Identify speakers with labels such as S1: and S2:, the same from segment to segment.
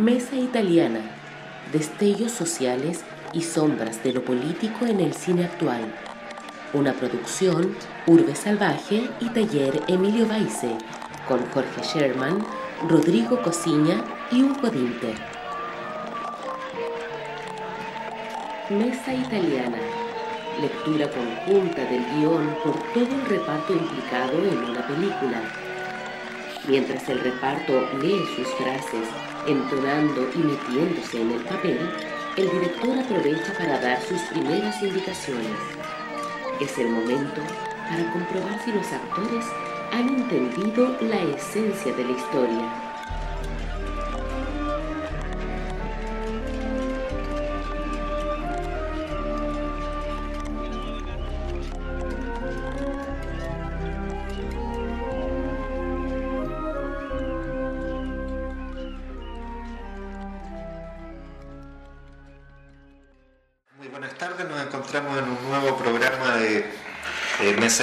S1: Mesa Italiana, destellos sociales y sombras de lo político en el cine actual. Una producción Urbe Salvaje y Taller Emilio Baice, con Jorge Sherman, Rodrigo Cosiña y Hugo Dinter. Mesa Italiana. Lectura conjunta del guion por todo el reparto implicado en una película. Mientras el reparto lee sus frases, entonando y metiéndose en el papel, el director aprovecha para dar sus primeras indicaciones. Es el momento para comprobar si los actores han entendido la esencia de la historia.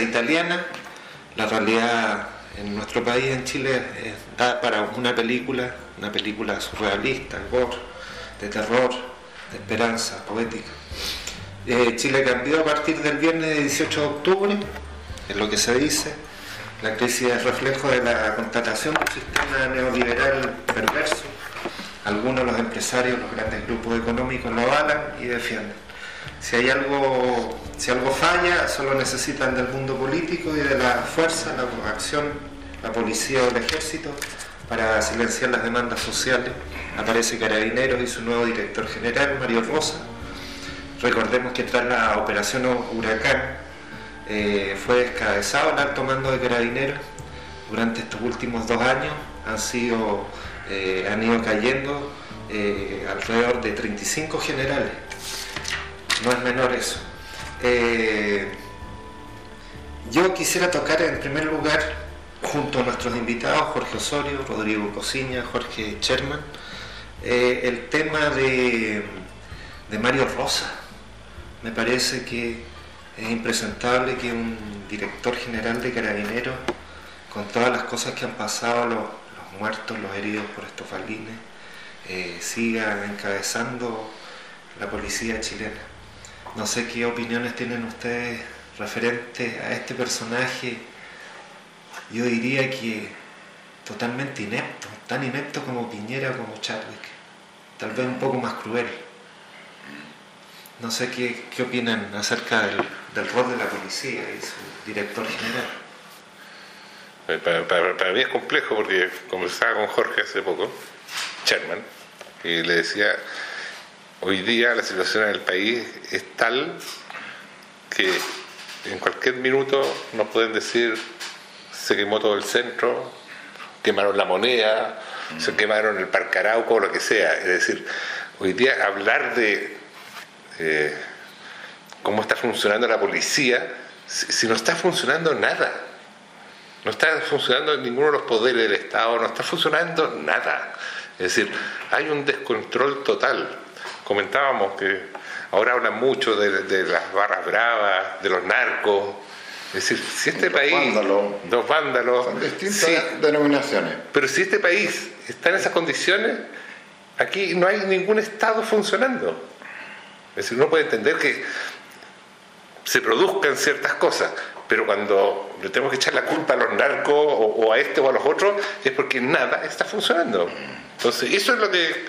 S2: Italiana. La realidad en nuestro país, en Chile, da para una película, una película surrealista, de terror, de esperanza, poética. Eh, Chile cambió a partir del viernes 18 de octubre, es lo que se dice. La crisis es reflejo de la constatación del sistema neoliberal perverso. Algunos, los empresarios, los grandes grupos económicos lo avalan y defienden. Si hay algo, si algo falla, solo necesitan del mundo político y de la fuerza, la acción, la policía o el ejército para silenciar las demandas sociales. Aparece Carabineros y su nuevo director general, Mario Rosa. Recordemos que tras la operación Huracán eh, fue descabezado el alto mando de Carabineros. Durante estos últimos dos años han, sido, eh, han ido cayendo eh, alrededor de 35 generales no es menor eso. Eh, yo quisiera tocar en primer lugar, junto a nuestros invitados, Jorge Osorio, Rodrigo Cosiña, Jorge Sherman, eh, el tema de, de Mario Rosa. Me parece que es impresentable que un director general de carabineros, con todas las cosas que han pasado, los, muertos, los heridos por estos falines, eh, siga encabezando la policía chilena. No sé qué opiniones tienen ustedes referente a este personaje. Yo diría que totalmente inepto, tan inepto como Piñera o como Chadwick. Tal vez un poco más cruel. No sé qué, opinan acerca del, rol de la policía y su director general.
S3: Eh, para, mí es complejo porque conversaba con Jorge hace poco, Sherman, y le decía, Hoy día la situación en el país es tal que en cualquier minuto nos pueden decir se quemó todo el centro, quemaron la moneda, se quemaron el Parque Arauco, lo que sea. Es decir, hoy día hablar de eh, cómo está funcionando la policía, si no está funcionando nada, no está funcionando ninguno de los poderes del Estado, no está funcionando nada. Es decir, hay un descontrol total comentábamos que ahora hablan mucho de, las barras bravas, de los narcos. Es decir, si este país.
S4: Vándalos.
S3: Los vándalos.
S4: Son distintas denominaciones.
S3: Pero si este país está en esas condiciones, aquí no hay ningún Estado funcionando. Es decir, uno puede entender que se produzcan ciertas cosas, pero cuando le tenemos que echar la culpa a los narcos o, a este o a los otros, es porque nada está funcionando. Entonces, eso es lo que,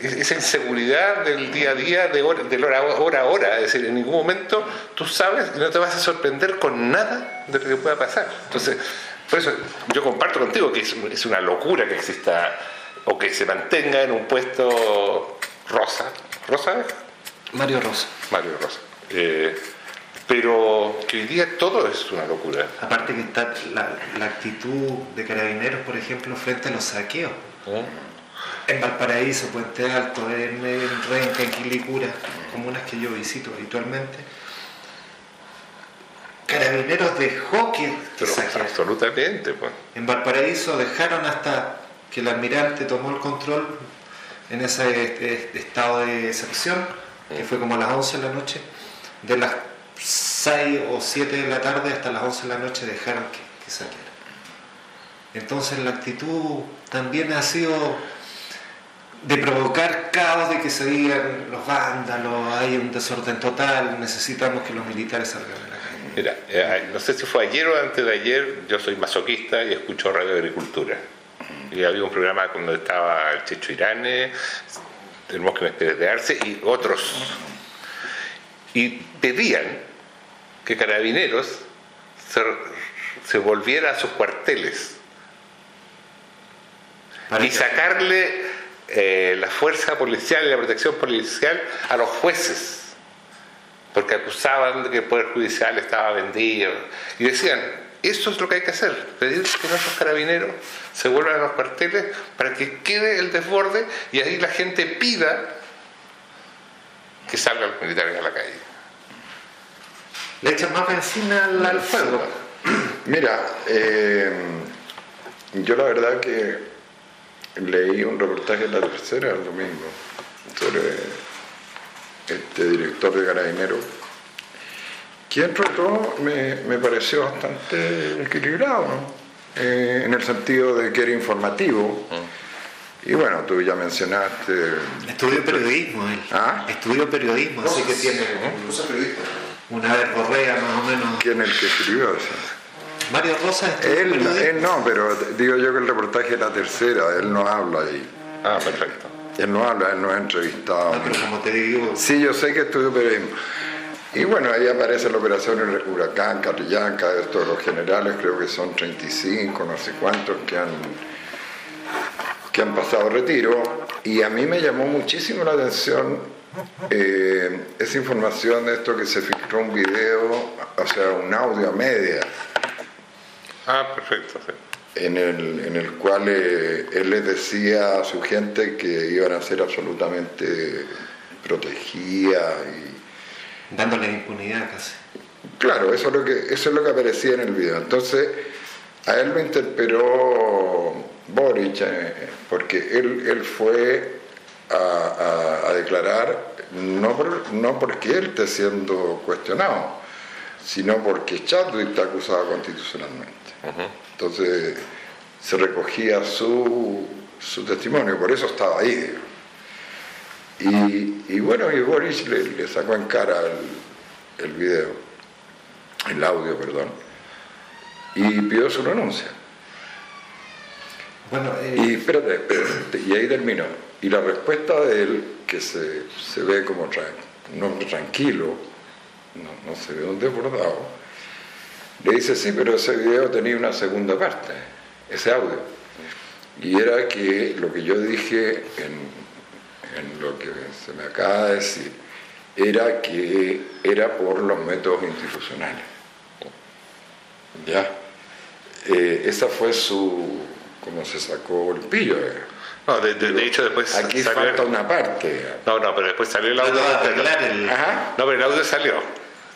S3: esa inseguridad del día a día, de hora, hora, a hora, es decir, en ningún momento tú sabes y no te vas a sorprender con nada de lo que pueda pasar. Entonces, por eso yo comparto contigo que es, una locura que exista o que se mantenga en un puesto rosa. ¿Rosa?
S2: Mario Rosa.
S3: Mario Rosa. Eh, pero que hoy día todo es una locura.
S2: Aparte que está la, actitud de carabineros, por ejemplo, frente a los saqueos. ¿Eh? En Valparaíso, Puente Alto, en, Renca, en Quilicura, comunas que yo visito habitualmente. Carabineros dejó que,
S3: Absolutamente. Pues.
S2: En Valparaíso dejaron hasta que el almirante tomó el control en ese estado de excepción, que fue como a las 11 de la noche, de las 6 o 7 de la tarde hasta las 11 de la noche dejaron que, que saliera. Entonces la actitud también ha sido de provocar caos, de que se digan los vándalos, hay un desorden total, necesitamos que los militares salgan de la calle.
S3: Mira, eh, no sé si fue ayer o antes de ayer, yo soy masoquista y escucho Radio Agricultura. Y había un programa cuando estaba el Checho Irane, tenemos que de Arce y otros. Y pedían que Carabineros se, se volviera a sus cuarteles y sacarle eh, la fuerza policial y la protección policial a los jueces, porque acusaban de que el Poder Judicial estaba vendido. Y decían, eso es lo que hay que hacer, pedir que nuestros carabineros se vuelvan a los cuarteles para que quede el desborde y ahí la gente pida que salgan los militares a la calle.
S2: Le echan más benzina al, fuego.
S4: Mira, eh, yo la verdad que leí un reportaje en la tercera el domingo sobre este director de Carabineros, quien trató, me, me pareció bastante equilibrado, eh, en el sentido de que era informativo. Y bueno, tú ya mencionaste.
S2: Estudio periodismo, él. ¿Ah? Estudio periodismo, así que tiene una verborrea más o menos.
S4: ¿Quién es el que escribió eso?
S2: Mario Rosa
S4: él, él no, pero digo yo que el reportaje es la tercera, él no habla ahí.
S3: Ah, perfecto.
S4: Él no habla, él no ha entrevistado.
S2: No, pero como te digo.
S4: Sí, yo sé que estudió periodismo. Y bueno, ahí aparece la operación en Huracán, Catrillanca, esto de los generales, creo que son 35, no sé cuántos que han, que han pasado retiro. Y a mí me llamó muchísimo la atención eh, esa información de esto que se filtró un video, o sea, un audio a media
S3: Ah, perfecto.
S4: En, el, en el cual eh, él les decía a su gente que iban a ser absolutamente protegidas y...
S2: Dándole impunidad casi.
S4: Claro, eso es, lo que, eso es lo que aparecía en el video. Entonces, a él lo interpeló Boric, eh, porque él, él fue a, declarar no, no porque él esté siendo cuestionado, sino porque Chadwick está acusado constitucionalmente. Entonces se recogía su, su, testimonio, por eso estaba ahí. Y, bueno, y Boris le, sacó en cara el, el, video, el audio, perdón, y pidió su renuncia. Bueno, eh, Y espérate, y ahí terminó. Y la respuesta de él, que se, se ve como un hombre tranquilo, no, no se ve un desbordado, le dice, sí, pero ese video tenía una segunda parte, ese audio. Y era que lo que yo dije en, lo que se me acaba de decir, era que era por los métodos institucionales. ¿Ya? Eh, esa fue su, como se sacó el pillo. Eh.
S3: No, de, hecho después
S4: Aquí falta una parte.
S3: No, no, pero después salió el audio. No, pero el audio salió.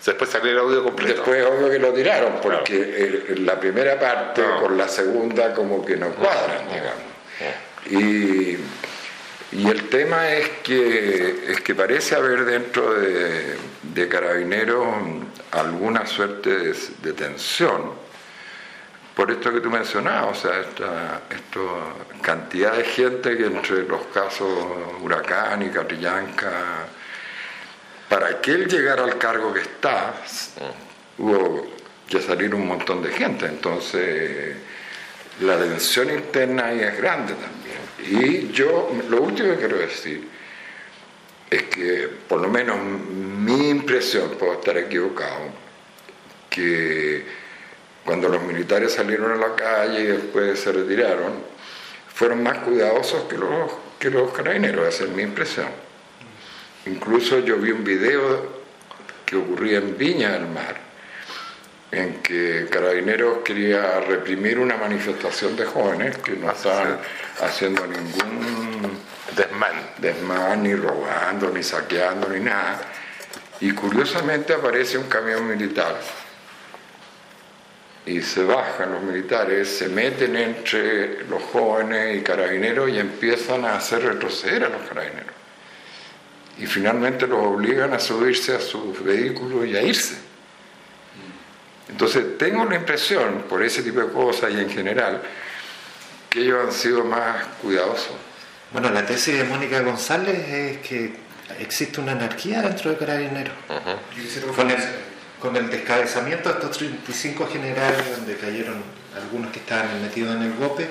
S3: Después salió el audio completo.
S4: Después obvio que lo tiraron, porque la primera parte con la segunda como que no cuadran, digamos. Y, y, el tema es que, es que parece haber dentro de, de Carabineros alguna suerte de, tensión, por esto que tú mencionabas, o sea, esta, cantidad de gente que entre los casos Huracán y Catrillanca para que él llegara al cargo que está, hubo que salir un montón de gente. Entonces, la tensión interna ahí es grande también. Y yo, lo último que quiero decir es que, por lo menos mi impresión, puedo estar equivocado, que cuando los militares salieron a la calle y después se retiraron, fueron más cuidadosos que los, que los carabineros, esa es mi impresión. Incluso yo vi un video que ocurría en Viña del Mar, en que Carabineros quería reprimir una manifestación de jóvenes que no estaban haciendo ningún
S3: desmán.
S4: desmán, ni robando, ni saqueando, ni nada. Y curiosamente aparece un camión militar y se bajan los militares, se meten entre los jóvenes y carabineros y empiezan a hacer retroceder a los carabineros y finalmente los obligan a subirse a sus vehículos y a irse. Entonces tengo la impresión, por ese tipo de cosas y en general, que ellos han sido más cuidadosos.
S2: Bueno, la tesis de Mónica González es que existe una anarquía dentro de Carabineros. con, el, con el descabezamiento de estos 35 generales, donde cayeron algunos que estaban metidos en el golpe,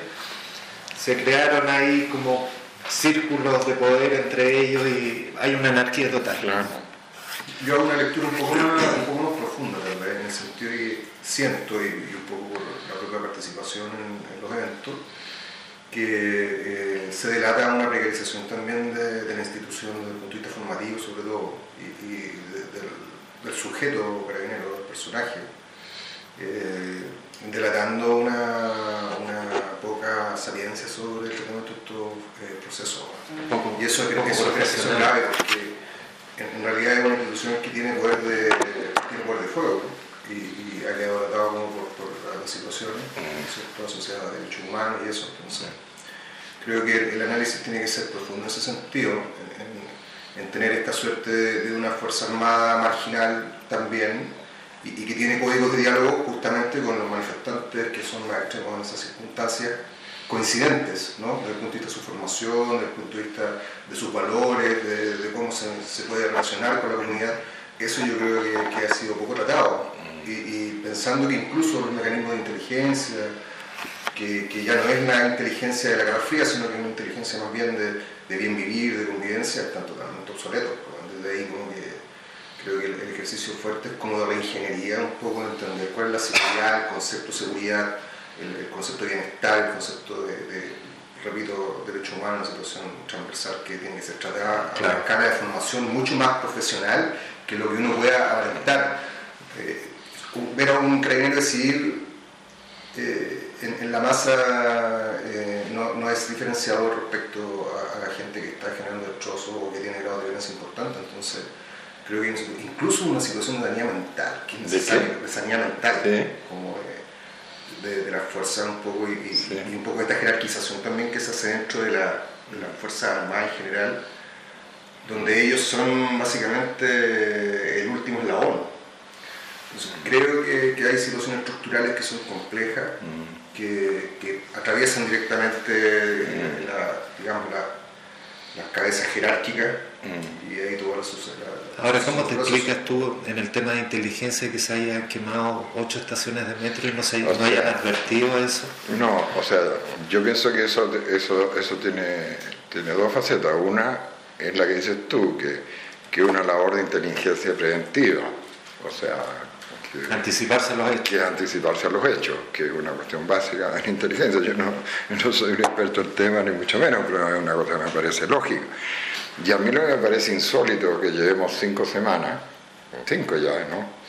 S2: se crearon ahí como círculos de poder entre ellos y hay una anarquía total.
S5: Yo hago una lectura un poco más, un poco más profunda, en el sentido que siento, y, un poco por la propia participación en, los eventos, que eh, se delata una precarización también de, la institución desde el punto de vista formativo, sobre todo, y, del, sujeto carabinero, del personaje. Eh, delatando una, poca sapiencia sobre el tratamiento de estos eh, procesos. y eso, creo que eso, es grave, porque en, realidad es una institución que tiene poder de, tiene poder de fuego y, y ha quedado tratado como por, las situaciones, toda asociada a derechos humanos y eso. Entonces, creo que el, análisis tiene que ser profundo en ese sentido, en, tener esta suerte de una fuerza armada marginal también y, que tiene códigos de diálogo justamente con los manifestantes que son más extremos en esas circunstancias coincidentes, ¿no? desde el punto de vista de su formación, desde el punto de vista de sus valores, de, cómo se, puede relacionar con la comunidad, eso yo creo que, ha sido poco tratado. Y, pensando que incluso los mecanismos de inteligencia, que, que, ya no es la inteligencia de la Guerra Fría, sino que es una inteligencia más bien de, de bien vivir, de convivencia, están totalmente obsoletos. Desde ahí como que creo que el, ejercicio fuerte es como de la ingeniería, un poco entender cuál es la seguridad, el concepto de seguridad, el, concepto de bienestar, el concepto de, repito, derecho humano, una situación transversal que tiene que ser tratada a una escala de formación mucho más profesional que lo que uno pueda aparentar. Eh, ver a un carabinero civil eh, en, la masa eh, no, es diferenciador respecto a, la gente que está generando destrozos o que tiene grado de violencia importante, entonces creo que incluso una situación de daño mental, que es necesario, de, sanidad mental, como de, la fuerza un poco y, un poco esta jerarquización también que se hace dentro de la, de la Fuerza Armada en general, donde ellos son básicamente el último eslabón. creo que, que, hay situaciones estructurales que son complejas, mm. que, que, atraviesan directamente mm. la, digamos, la, las cabezas jerárquicas mm. y ahí todo va a suceder.
S2: Ahora, ¿cómo te explicas tú en el tema de inteligencia que se hayan quemado ocho estaciones de metro y no se hayan advertido eso?
S4: No, o sea, yo pienso que eso, eso, eso tiene, tiene dos facetas. Una es la que dices tú, que, que una labor de inteligencia preventiva. O sea,
S2: que, anticiparse a los hechos.
S4: Que anticiparse a los hechos, que es una cuestión básica de la inteligencia. Yo no, no soy un experto en el tema, ni mucho menos, pero es una cosa que me parece lógica. Y a mí lo que me parece insólito que llevemos cinco semanas, cinco ya, ¿no?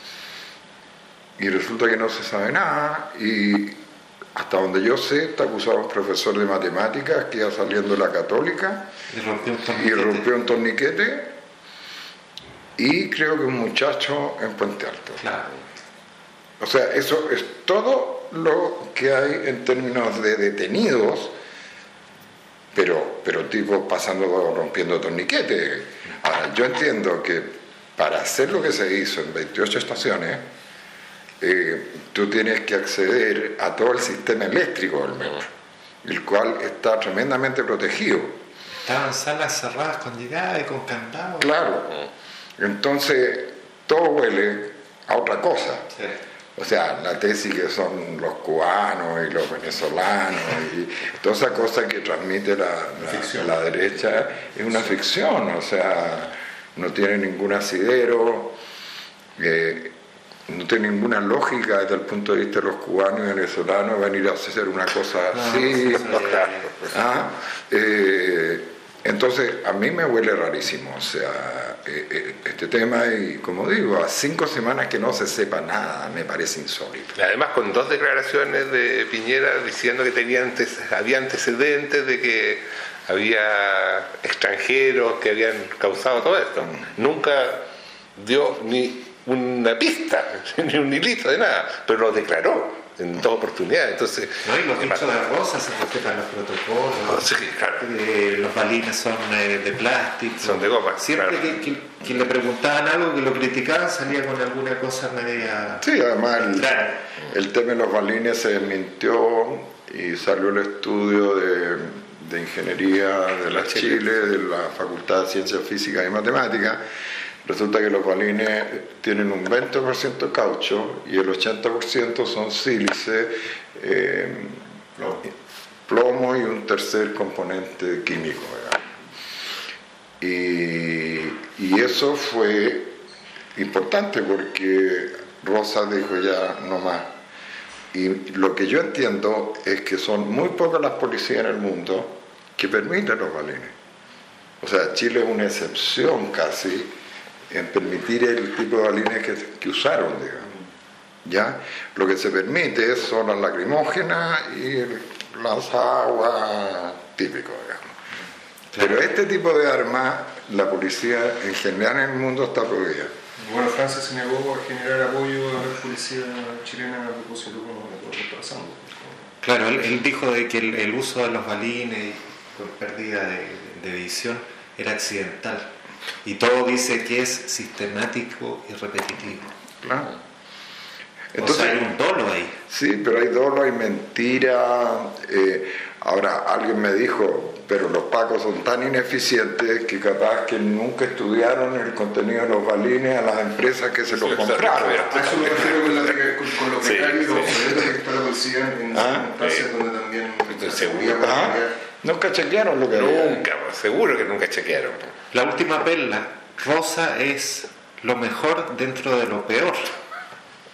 S4: Y resulta que no se sabe nada y hasta donde yo sé está acusado un profesor de matemáticas que iba saliendo de la católica
S2: y rompió un torniquete,
S4: y, rompió un torniquete, y creo que un muchacho en Puente Alto.
S2: Claro.
S4: O sea, eso es todo lo que hay en términos de detenidos pero, pero tipo pasando rompiendo torniquetes. Ahora, yo entiendo que para hacer lo que se hizo en 28 estaciones, eh, tú tienes que acceder a todo el sistema eléctrico del metro, el cual está tremendamente protegido.
S2: Estaban salas cerradas con llegada y con candado.
S4: Claro. Entonces, todo huele a otra cosa. Sí. O sea, la tesis que son los cubanos y los venezolanos y toda esa cosa que transmite la, la, derecha es una ficción, o sea, no tiene ningún asidero, eh, no tiene ninguna lógica desde el punto de vista de los cubanos y venezolanos venir a hacer una cosa así. ¿Ah? Eh, entonces, a mí me huele rarísimo, o sea, eh, eh, este tema y, como digo, a cinco semanas que no se sepa nada, me parece insólito.
S3: Además, con dos declaraciones de Piñera diciendo que tenía antes, había antecedentes de que había extranjeros que habían causado todo esto. Mm. Nunca dio ni una pista, ni un hilito de nada, pero lo declaró en toda oportunidad. Entonces,
S2: no, y los dichos de rosa se respetan los protocolos.
S3: Oh, sí, claro.
S2: eh, los balines son eh, de plástico.
S3: Son de goma.
S2: Siempre que, le preguntaban algo, que lo criticaban, salía con alguna cosa media.
S4: Sí, además el, tema de los balines se desmintió y salió el estudio de, de Ingeniería de la Chile, de la Facultad de Ciencias Físicas y Matemáticas, resulta que los balines tienen un 20% caucho y el 80% son sílice, eh, plomo y un tercer componente químico. Y, y eso fue importante porque Rosa dijo ya no más. Y lo que yo entiendo es que son muy pocas las policías en el mundo que permiten los balines. O sea, Chile es una excepción casi en permitir el tipo de balines que, que usaron, digamos. ¿Ya? Lo que se permite son las lacrimógenas y el lanzagua típico, digamos. Pero este tipo de armas, la policía en general en el mundo está prohibida.
S5: Bueno, Francia se negó a generar apoyo a la policía chilena a propósito de lo que está pasando.
S2: Claro, él, dijo de que el, uso de los balines con pérdida de, visión era accidental. Y todo dice que es sistemático y repetitivo.
S4: Claro.
S2: Entonces, hay un dolo ahí.
S4: Sí, pero hay dolo, hay mentira. Eh, ahora, alguien me dijo, pero los pacos son tan ineficientes que capaz que nunca estudiaron el contenido de los balines a las empresas que se los compraron.
S5: A eso me refiero con, la, con, los y los que la policía en
S3: ¿Ah?
S5: circunstancias donde también...
S4: ¿Ah? Nunca chequearon lo que
S3: Nunca, seguro que nunca chequearon.
S2: La última perla, Rosa es lo mejor dentro de lo peor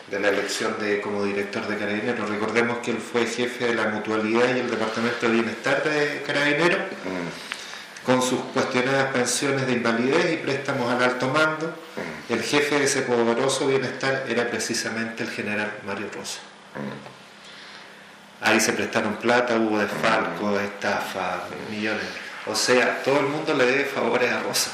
S2: de la elección de como director de Carabineros. Recordemos que él fue jefe de la mutualidad y el Departamento de Bienestar de Carabineros, mm. con sus cuestionadas pensiones de invalidez y préstamos al alto mando. Mm. El jefe de ese poderoso bienestar era precisamente el general Mario Rosa. Mm. Ahí se prestaron plata, hubo desfalco, estafa, millones. O sea, todo el mundo le debe favores a Rosa.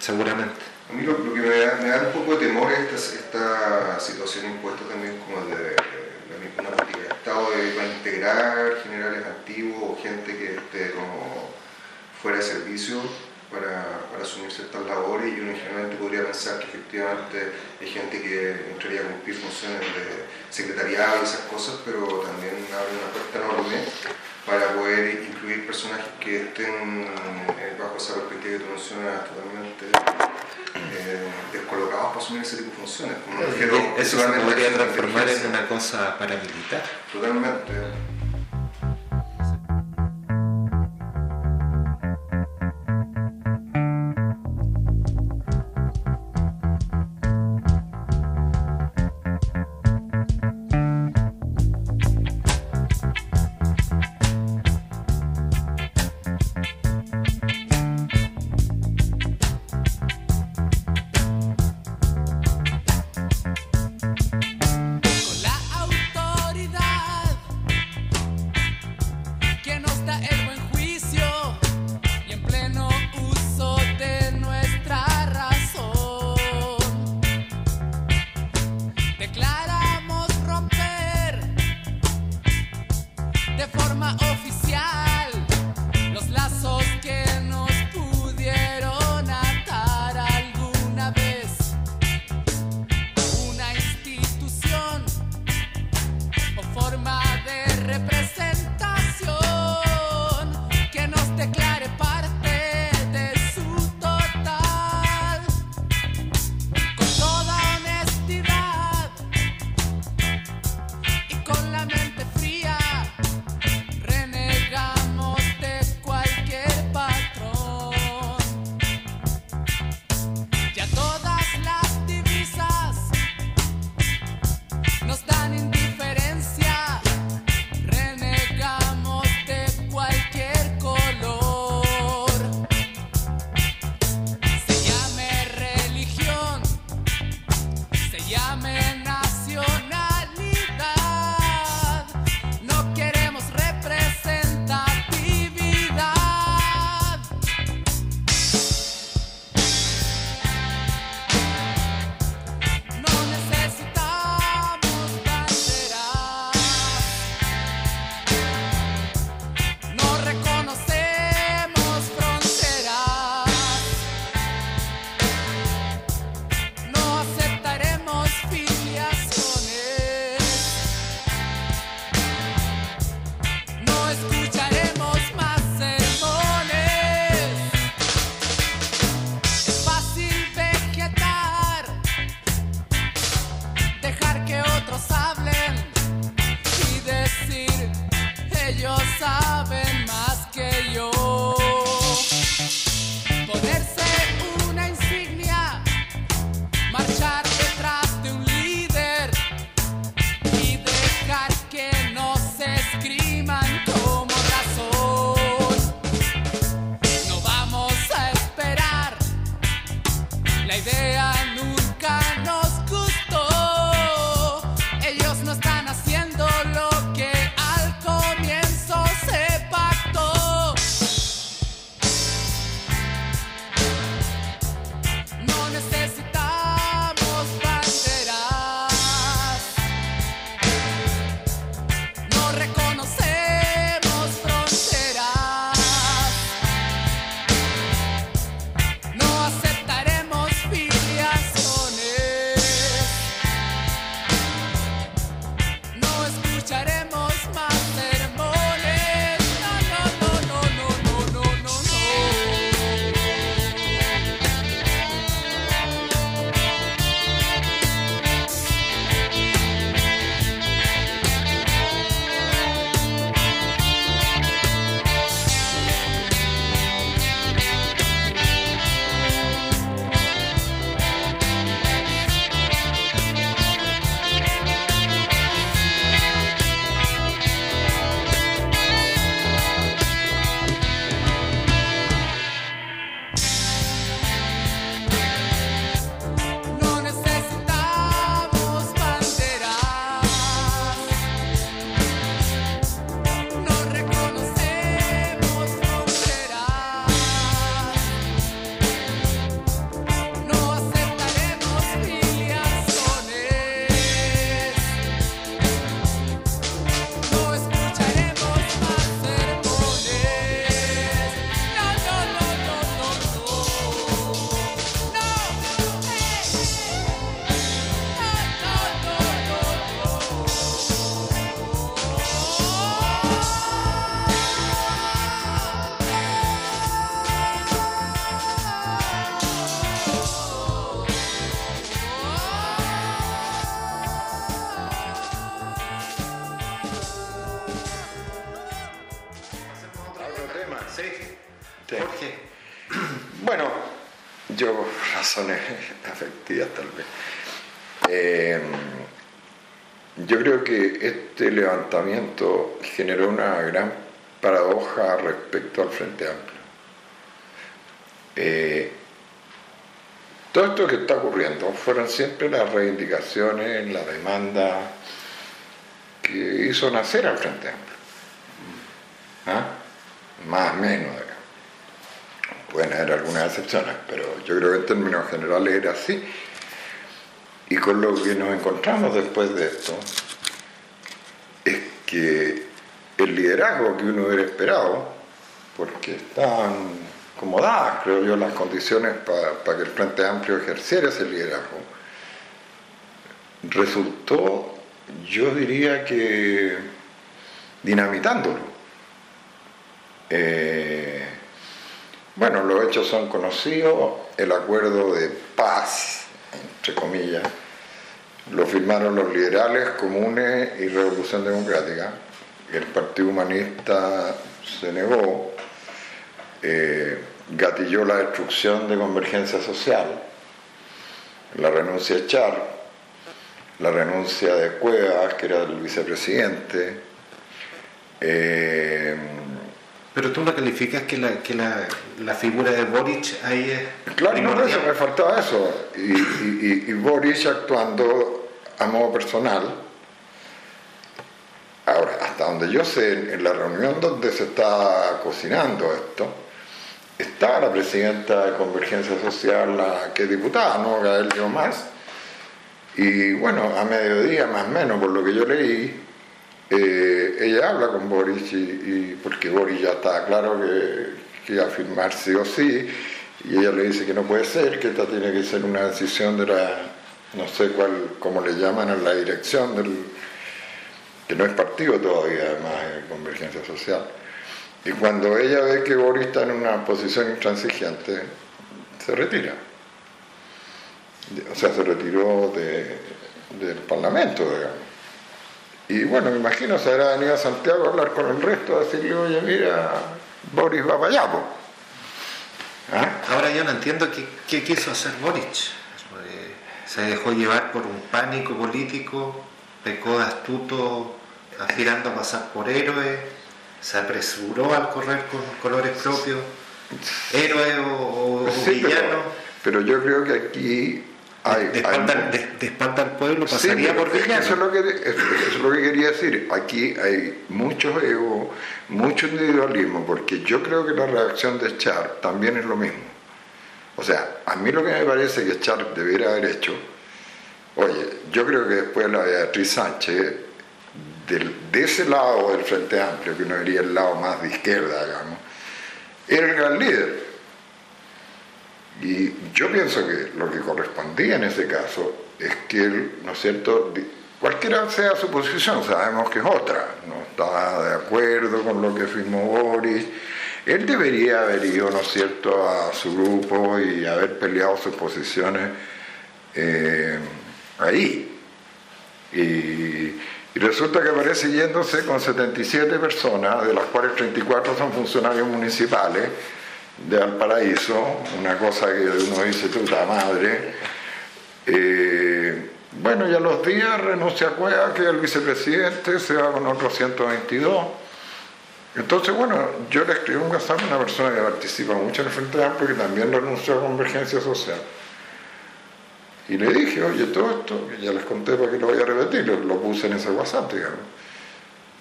S2: Seguramente.
S5: A mí lo, que me da, un poco de temor es esta, situación impuesta también como de, una política de Estado de, integrar generales activos o gente que esté como fuera de servicio para, para, asumir ciertas labores y uno generalmente podría pensar que efectivamente hay gente que entraría a cumplir funciones de secretariado y esas cosas, pero también abre una puerta enorme para poder incluir personajes que estén eh, bajo esa perspectiva que tú mencionas totalmente eh, descolocados para asumir ese tipo de funciones.
S2: Eso se podría transformar en una cosa paramilitar.
S5: Totalmente.
S4: Siempre las reivindicaciones, la demanda que hizo nacer al Frente Amplio. ¿Ah? Más o menos. Pueden haber algunas excepciones, pero yo creo que en términos generales era así. Y con lo que nos encontramos después de esto es que el liderazgo que uno hubiera esperado, porque estaban como dadas, creo yo, las condiciones para que el Frente Amplio ejerciera ese liderazgo, resultó, yo diría que dinamitándolo. Eh, bueno, los hechos son conocidos, el acuerdo de paz, entre comillas, lo firmaron los liberales, comunes y Revolución Democrática, el Partido Humanista se negó, eh, gatilló la destrucción de Convergencia Social, la renuncia de Char, la renuncia de Cuevas, que era el vicepresidente.
S2: Eh, pero tú no calificas que la, que la, figura de Boric ahí es.
S4: Claro, no, eso, me faltaba eso. y Boric actuando a modo personal, Ahora, hasta donde yo sé, en la reunión donde se está cocinando esto, está la presidenta de Convergencia Social, la que es diputada, ¿no? Gael más Y bueno, a mediodía más o menos, por lo que yo leí, eh, ella habla con Boris, y, porque Boris ya está claro que, que iba a firmar sí o sí, y ella le dice que no puede ser, que esta tiene que ser una decisión de la, no sé cuál, cómo le llaman a la dirección del que no es partido todavía, además, de Convergencia Social. Y cuando ella ve que Boris está en una posición intransigente, se retira. O sea, se retiró del Parlamento, digamos. Y bueno, me imagino se habrá venido a Santiago a hablar con el resto, a decirle, oye, mira, Boris va para allá.
S2: ¿Ah? Ahora yo no entiendo qué, qué quiso hacer Boris. Se dejó llevar por un pánico político pecó de astuto aspirando a pasar por héroe, se apresuró al correr con colores propios, héroe o, villano.
S4: Pero, yo creo que aquí hay...
S2: De, espalda, al pueblo pasaría por villano.
S4: Eso es, lo que, es lo que quería decir. Aquí hay mucho ego, mucho individualismo, porque yo creo que la reacción de Char también es lo mismo. O sea, a mí lo que me parece que Char debiera haber hecho Oye, yo creo que después la Beatriz Sánchez, de ese lado del Frente Amplio, que uno diría el lado más de izquierda, digamos, era el gran líder. Y yo pienso que lo que correspondía en ese caso es que él, ¿no es cierto?, cualquiera sea su posición, sabemos que es otra, no está de acuerdo con lo que firmó Boris. Él debería haber ido, ¿no es cierto?, a su grupo y haber peleado sus posiciones eh, ahí. Y, resulta que aparece yéndose con 77 personas, de las cuales 34 son funcionarios municipales de Valparaíso, una cosa que uno dice, puta madre. Eh, bueno, y a los días renuncia a Cueva, que el vicepresidente, se va con otros 122. Entonces, bueno, yo le escribí un WhatsApp a una persona que participa mucho en el Frente Amplio que también renunció a Convergencia Social. Y le dije, oye, todo esto, que ya les conté para que lo voy a repetir, lo, puse en ese WhatsApp, digamos.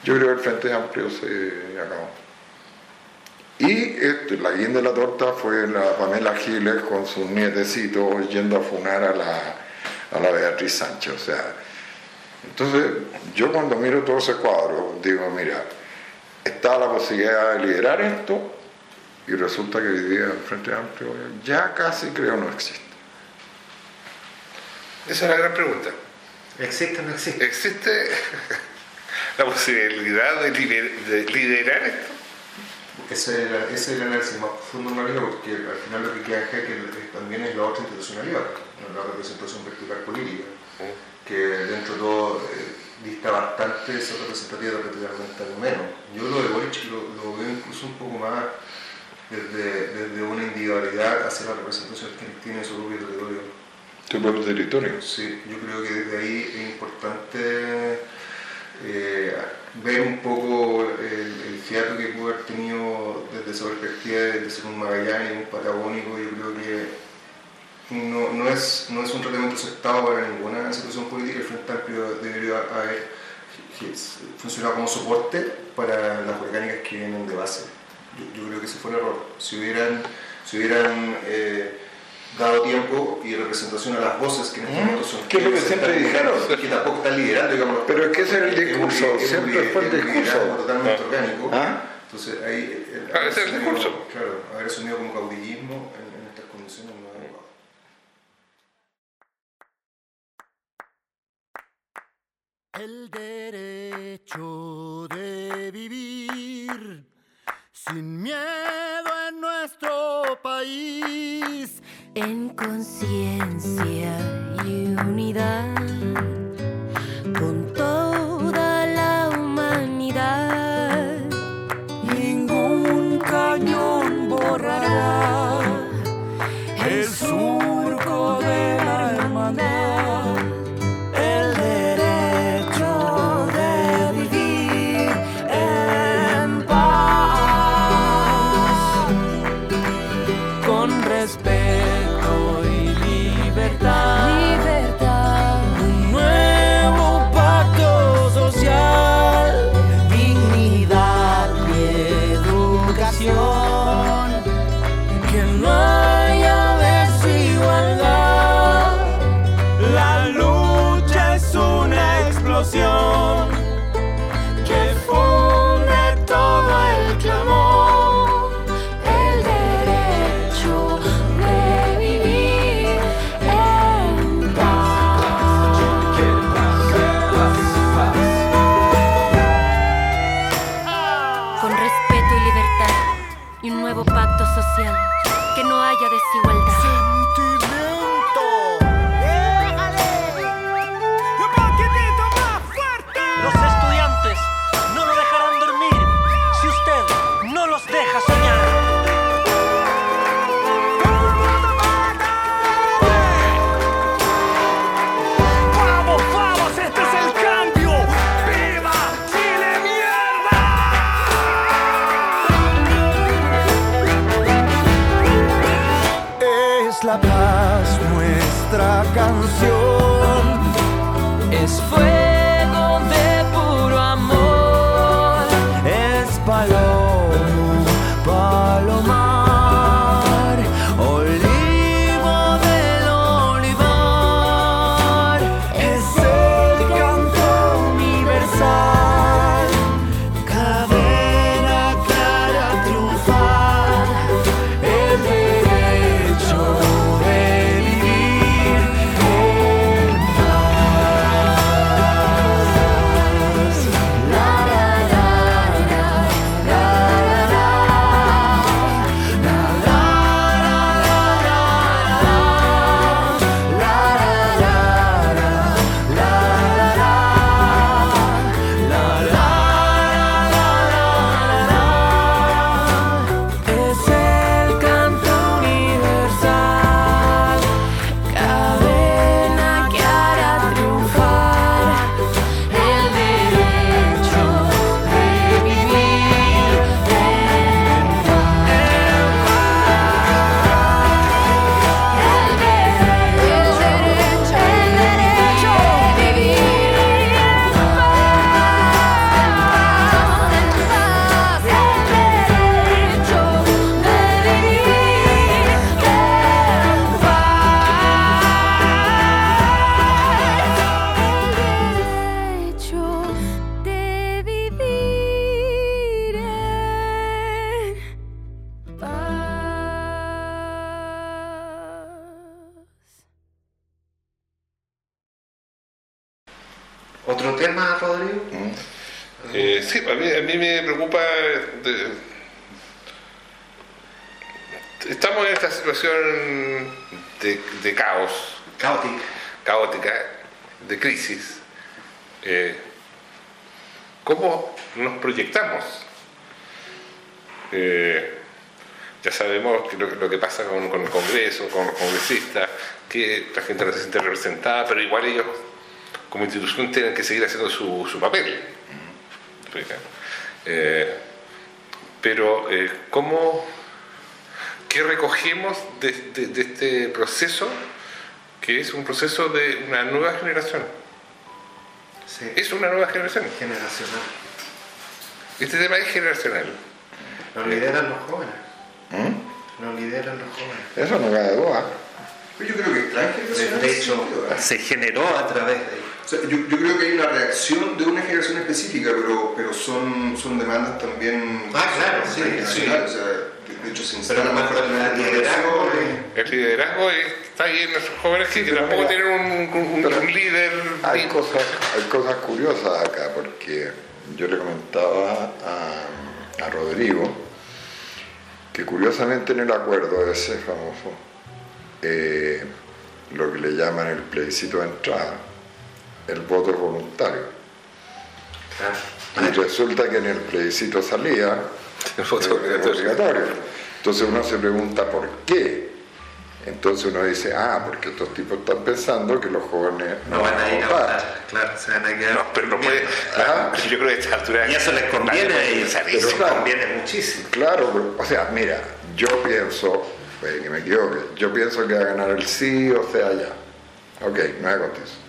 S4: Yo creo que el Frente Amplio se acabó. Y este, la guinda de la torta fue la Pamela Giles con sus nietecitos yendo a funar a la, a la Beatriz Sánchez. O sea, entonces yo cuando miro todo ese cuadro, digo, mira, está la posibilidad de liderar esto y resulta que hoy día el Frente Amplio ya casi creo no existe.
S3: Esa es la gran pregunta.
S5: ¿Existe o no existe?
S3: ¿Existe la posibilidad de, liderar esto?
S5: Ese era, ese era el análisis más profundo porque al final lo que queda es que también es la otra institucionalidad, la representación vertical política, que dentro de todo eh, dista bastante esa representativa relativamente menos. Yo lo de Boric lo, lo, veo incluso un poco más desde, desde una individualidad hacia la representación que tiene su propio territorio
S4: tu propio territorio.
S5: Sí, yo creo que desde ahí es importante eh, ver un poco el, fiato que pudo haber tenido desde esa perspectiva de ser un Magallanes, un patagónico, yo creo que no, no, es, no es un tratamiento aceptado para ninguna situación política, el Frente Amplio debería haber funcionado como soporte para las orgánicas que vienen de base. Yo, creo que ese fue el error. Si hubieran, si hubieran eh, dado tiempo y representación a las voces que en este momento son.
S4: Que es lo que siempre dijeron.
S5: Que tampoco están liderando, digamos.
S4: Pero es que ese es el discurso, siempre fue el discurso.
S5: totalmente ah. orgánico.
S4: ¿Ah?
S5: Entonces ahí.
S3: Ah, ese es el discurso.
S5: Claro, haber asumido como caudillismo en, en estas condiciones no es adecuado.
S6: El derecho de vivir sin miedo en nuestro país en conciencia y unidad
S3: tienen que seguir haciendo su, su papel. Eh, pero, eh, ¿cómo, ¿qué recogemos de, de- de este proceso, que es un proceso de una nueva generación?
S2: Sí.
S3: Es una nueva generación.
S2: Generacional.
S3: Este tema es generacional.
S2: Lo lideran los jóvenes. Lo lideran los jóvenes.
S4: Eso no cabe duda.
S5: Pero yo creo que es tan
S2: De,
S5: generacional
S2: de
S5: ese
S2: hecho,
S5: sentido, ¿eh?
S2: se generó a través de...
S5: O sea, yo, yo creo que hay una reacción de una generación específica, pero, pero son, son demandas también
S2: Ah, claro, sí, sí.
S5: O sea, de, de hecho, se
S2: Pero
S5: instalan
S2: cuando
S5: en la
S2: el liderazgo
S3: El liderazgo está ahí en nuestros jóvenes que, tampoco
S4: mira,
S3: tienen un, un- un líder.
S4: Hay cosas, hay cosas curiosas acá, porque yo le comentaba a, a Rodrigo que curiosamente en el acuerdo ese famoso, eh, lo que le llaman el plebiscito de entrada, el voto es voluntario. Y resulta que en el plebiscito salía
S3: El voto obligatorio.
S4: obligatorio. Entonces uno se pregunta por qué. Entonces uno dice, ah, porque estos tipos están pensando que los jóvenes
S2: No van a ir a
S4: votar.
S2: Claro, se van a quedar...
S3: No, pero no puede. Yo creo que a esta altura.
S2: Y eso les conviene a ellos.
S3: eso.
S2: Les
S4: claro.
S2: conviene muchísimo.
S4: Claro, pero, o sea, mira, yo pienso, puede que me equivoque, yo pienso que va a ganar el sí, o sea, ya. Ok, no hay constitución.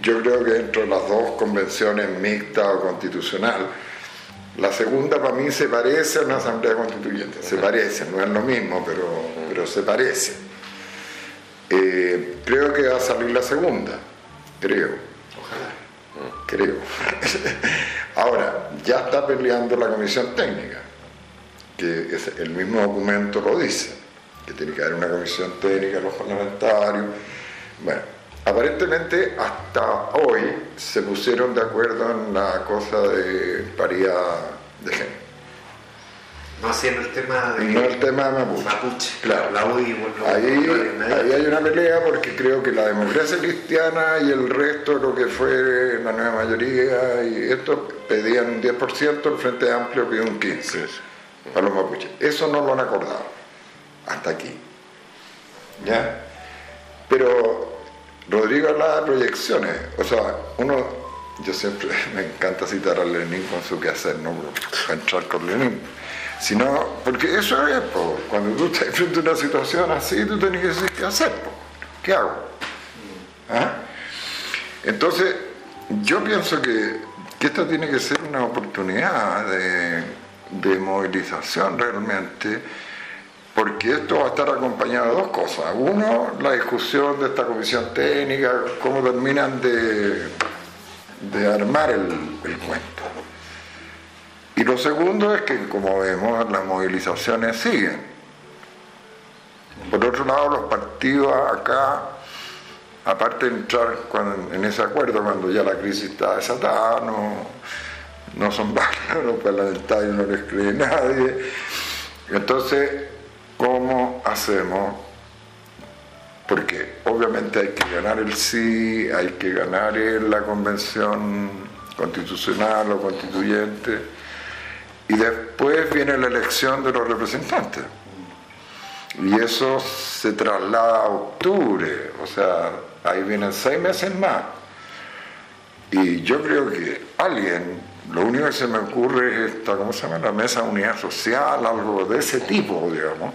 S4: Yo creo que dentro de las dos convenciones mixta o constitucional, la segunda para mí se parece a una asamblea constituyente, se parece, no es lo mismo, pero, pero se parece. Eh, creo que va a salir la segunda, creo. Ojalá. Creo. Ahora, ya está peleando la comisión técnica que es- el mismo documento lo dice, que tiene que haber una comisión técnica, los parlamentarios. Bueno, aparentemente hasta hoy se pusieron de acuerdo en la cosa de paridad de género.
S2: No haciendo el tema de...
S4: No el tema de Mapuche.
S2: Mapuche.
S4: Claro.
S2: La UDI, bueno,
S4: Ahí,
S2: no
S4: ahí hay una pelea porque creo que la democracia cristiana y el resto de lo que fue la nueva mayoría y esto pedían un 10%, el Frente Amplio pidió un 15% para los mapuches. Eso no lo han acordado hasta aquí. ¿Ya? Pero Rodrigo hablaba de proyecciones. O sea, uno, yo siempre me encanta citar a Lenin con su quehacer, no para entrar con Lenin. Sino, porque eso es, cuando tú estás frente a una situación así, tú tienes que decir qué hacer. ¿qué hago? ¿Ah? Entonces, yo pienso que, que esta tiene que ser una oportunidad de, de movilización realmente, porque esto va a estar acompañado de dos cosas. Uno, la discusión de esta comisión técnica, cómo terminan de, de armar el, el cuento. Y lo segundo es que, como vemos, las movilizaciones siguen. Por otro lado, los partidos acá, aparte de entrar en ese acuerdo, cuando ya la crisis está desatada, no, no son válidos, los parlamentarios no les cree nadie. Entonces, ¿cómo hacemos? Porque obviamente hay que ganar el sí, hay que ganar en la convención constitucional o constituyente, y después viene la elección de los representantes. Y eso se traslada a octubre, o sea, ahí vienen seis meses más. Y yo creo que alguien, lo único que se me ocurre es esta, ¿cómo se llama? La mesa de unidad social, algo de ese tipo, digamos.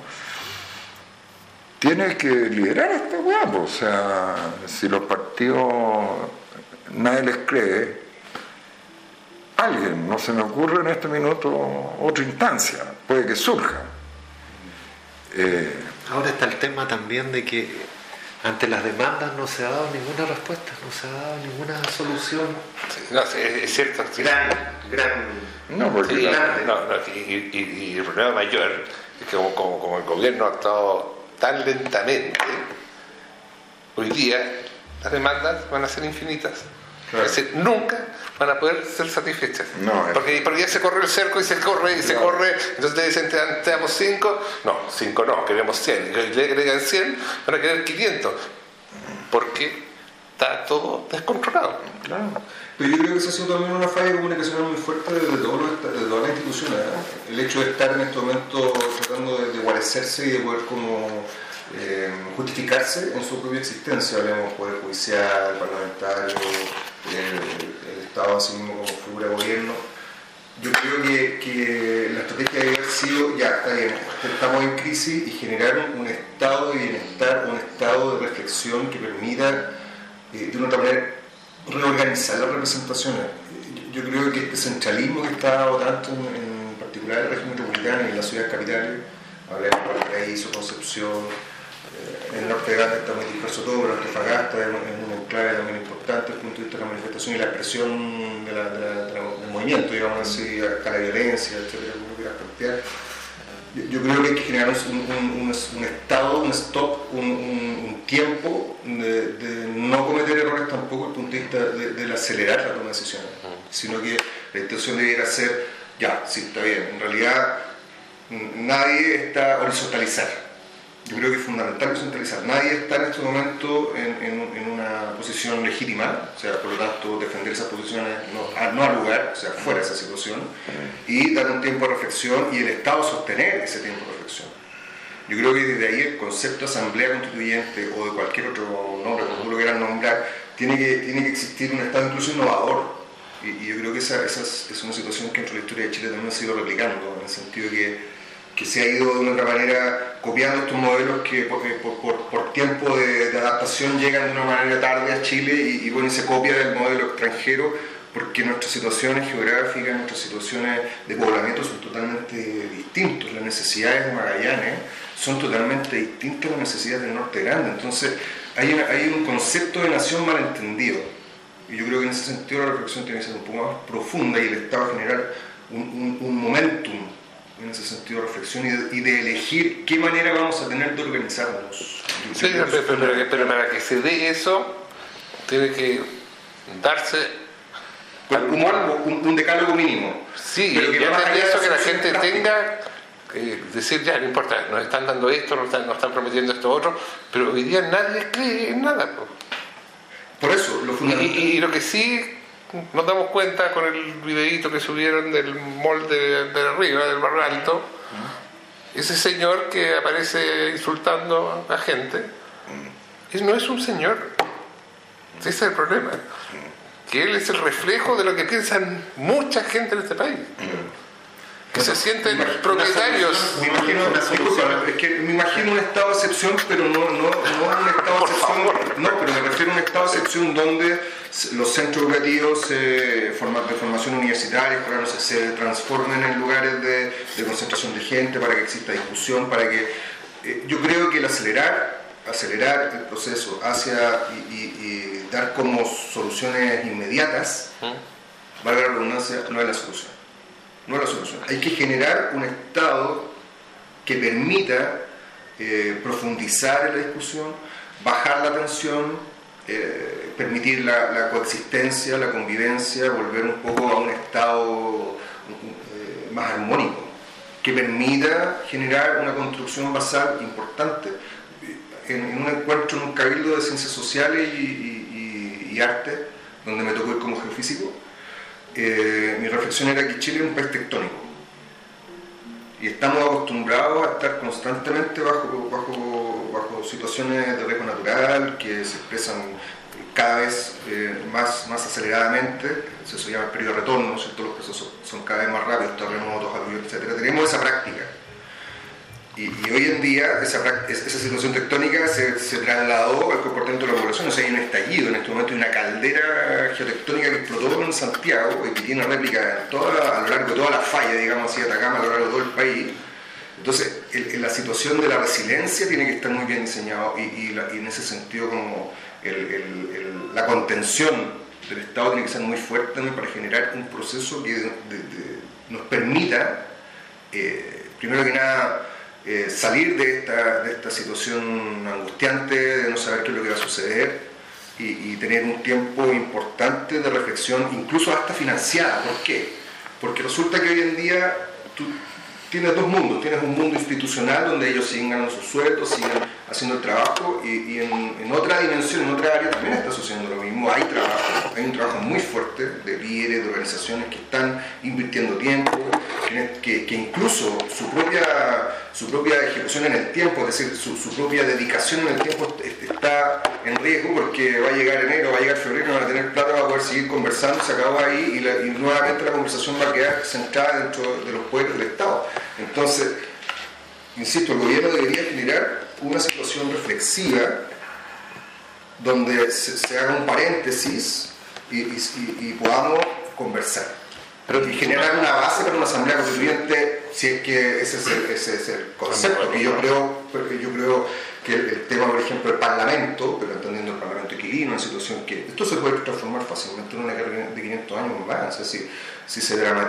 S4: Tiene que liderar este huevo, o sea, si los partidos nadie les cree, alguien, no se me ocurre en este minuto otra instancia, puede que surja. Eh,
S2: Ahora está el tema también de que ante las demandas no se ha dado ninguna respuesta, no se ha dado ninguna solución.
S3: No, es, es cierto. sí.
S2: Gran, gran.
S4: no, porque
S3: Sí, no, no, y, y- y el problema mayor es que como, como- como el gobierno ha actuado tan lentamente, hoy día las demandas van a ser infinitas. Es decir, nunca van a poder ser satisfechas.
S4: No, es-
S3: porque, porque ya se corre el cerco y se corre y se
S4: Claro.
S3: corre. Entonces te dicen, te, damos 5. No, 5 no, queremos 100. Y le agregan 100, van a querer 500. Porque está todo descontrolado.
S5: Pero yo creo que esa ha sido también una falla comunicacional muy fuerte de, de todos los esta- de todas las instituciones. ¿eh? El hecho de estar en este momento tratando de, de guarecerse y de poder como eh, justificarse en su propia existencia, hablemos poder judicial, parlamentario, el Estado en sí mismo como figura de gobierno. Yo creo que, que la estrategia debe haber sido, ya, estamos en crisis y generar un, estado de bienestar, un estado de reflexión que permita, eh, de una manera, reorganizar las representaciones. Yo, creo que este centralismo que está dado tanto en, particular en la región metropolitana y en las ciudades capitales, hablemos de Valparaíso, Concepción, el norte de Gante está muy disperso todo, pero Antofagasta es un- es un enclave también importante desde el punto de vista de la manifestación y la expresión de la- de la- de la- del movimiento, digamos así, acá la violencia, etcétera, como quieras plantear. Yo, creo que hay que generar un, un- un- un estado, un stop, un, tiempo de, de no cometer errores tampoco desde el punto de vista de, del acelerar la toma de decisiones, sino que la intención debiera ser, ya, sí, está bien, en realidad mm, nadie está horizontalizar. Yo creo que es fundamental horizontalizar. Nadie está en este momento en, en- en una posición legítima, o sea, por lo tanto, defender esas posiciones no, a- no al lugar, o sea, fuera de esa situación, y dar un tiempo de reflexión y el Estado sostener ese tiempo de reflexión. Yo creo que desde ahí el concepto de asamblea constituyente o de cualquier otro nombre, como tú lo quieras nombrar, tiene que, tiene que existir un Estado incluso innovador. Y, y yo creo que esa, esa es, es una situación que dentro de la historia de Chile también ha ido replicando, en el sentido que, que se ha ido de otra manera copiando estos modelos que por, eh, por- tiempo de, adaptación llegan de una manera tarde a Chile y, y, bueno, se copia del modelo extranjero porque nuestras situaciones geográficas, nuestras situaciones de poblamiento son totalmente distintos. Las necesidades de Magallanes son totalmente distintas a las necesidades del norte grande. Entonces hay, una- hay un concepto de nación malentendido. Y yo creo que en ese sentido la reflexión tiene que ser un poco más profunda y el Estado generar un, un- un momentum en ese sentido de reflexión y de, y de elegir qué manera vamos a tener de organizarnos.
S3: Sí, pero,
S5: eso es
S3: pero- pero- pero para que se dé eso, tiene que darse
S5: un, un- un decálogo mínimo.
S3: Sí,
S5: Pero que
S3: y
S5: va más allá
S3: eso que la gente tenga que decir, ya, no importa, nos están dando esto, nos están, nos están prometiendo esto otro, pero hoy día nadie cree en nada. po.
S5: Por eso, lo
S3: Y,
S5: fundamental.
S3: y- y lo que sí nos damos cuenta con el videíto que subieron del molde de, de arriba, del barrio alto, ese señor que aparece insultando a gente, él no es un señor. Ese es el problema. Que él es el reflejo de lo que piensan mucha gente en este país. Que se sienten propietarios.
S5: Me imagino, disculpa, es que me imagino un estado de excepción, pero no, no, no un estado de excepción. No, pero me refiero a un estado de excepción donde los centros educativos eh, forma- de formación universitaria para no sé, se transformen en lugares de, de concentración de gente, para que exista discusión, para que. eh, yo creo que el acelerar, acelerar el proceso hacia y, y- y dar como soluciones inmediatas, valga la redundancia, no es la solución no es la solución. Hay que generar un Estado que permita eh, profundizar en la discusión, bajar la tensión, eh, permitir la, coexistencia, la convivencia, volver un poco a un Estado eh, más armónico, que permita generar una construcción basal importante. En, un encuentro en un cabildo de ciencias sociales y, y- y- y arte, donde me tocó ir como geofísico, eh, mi reflexión era que Chile es un país tectónico y estamos acostumbrados a estar constantemente bajo, bajo, bajo situaciones de riesgo natural que se expresan cada vez eh, más, más aceleradamente, eso se llama el periodo de retorno, ¿no es cierto? los procesos son cada vez más rápidos, terremotos, etc. Tenemos esa práctica. Y, y hoy en día esa, esa situación tectónica se, se trasladó al comportamiento de la población. O sea, hay un estallido en este momento, hay una caldera geotectónica que explotó en Santiago y que tiene réplica toda a lo largo de toda la falla, digamos así, de Atacama, a lo largo de todo el país. Entonces, el- la situación de la resiliencia tiene que estar muy bien diseñado y, y y en ese sentido como el- el- la contención del Estado tiene que ser muy fuerte también para generar un proceso que de- de- nos permita, eh, primero que nada, eh, salir de esta, de esta situación angustiante, de no saber qué es lo que va a suceder y, tener un tiempo importante de reflexión, incluso hasta financiada. ¿Por qué? Porque resulta que hoy en día tú tienes dos mundos. Tienes un mundo institucional donde ellos siguen ganando sus sueldos, siguen haciendo el trabajo y, en, otra dimensión, en otra área también está sucediendo lo mismo. Hay trabajo, hay un trabajo muy fuerte de líderes, de organizaciones que están invirtiendo tiempo, que, incluso su propia su propia ejecución en el tiempo, es decir, su, propia dedicación en el tiempo está en riesgo porque va a llegar enero, va a llegar febrero, van a tener plata para poder seguir conversando, se acabó ahí y, nuevamente la conversación va a quedar centrada dentro de los poderes del Estado. Entonces, insisto, el gobierno debería generar una situación reflexiva donde se, haga un paréntesis y podamos conversar. Y generar una base para una asamblea constituyente, si es que ese es el, concepto, que yo creo, yo creo que el, tema, por ejemplo, del Parlamento, pero entendiendo el Parlamento equilino, una situación que esto se puede transformar fácilmente en una guerra de 500 años más, o sea, si, se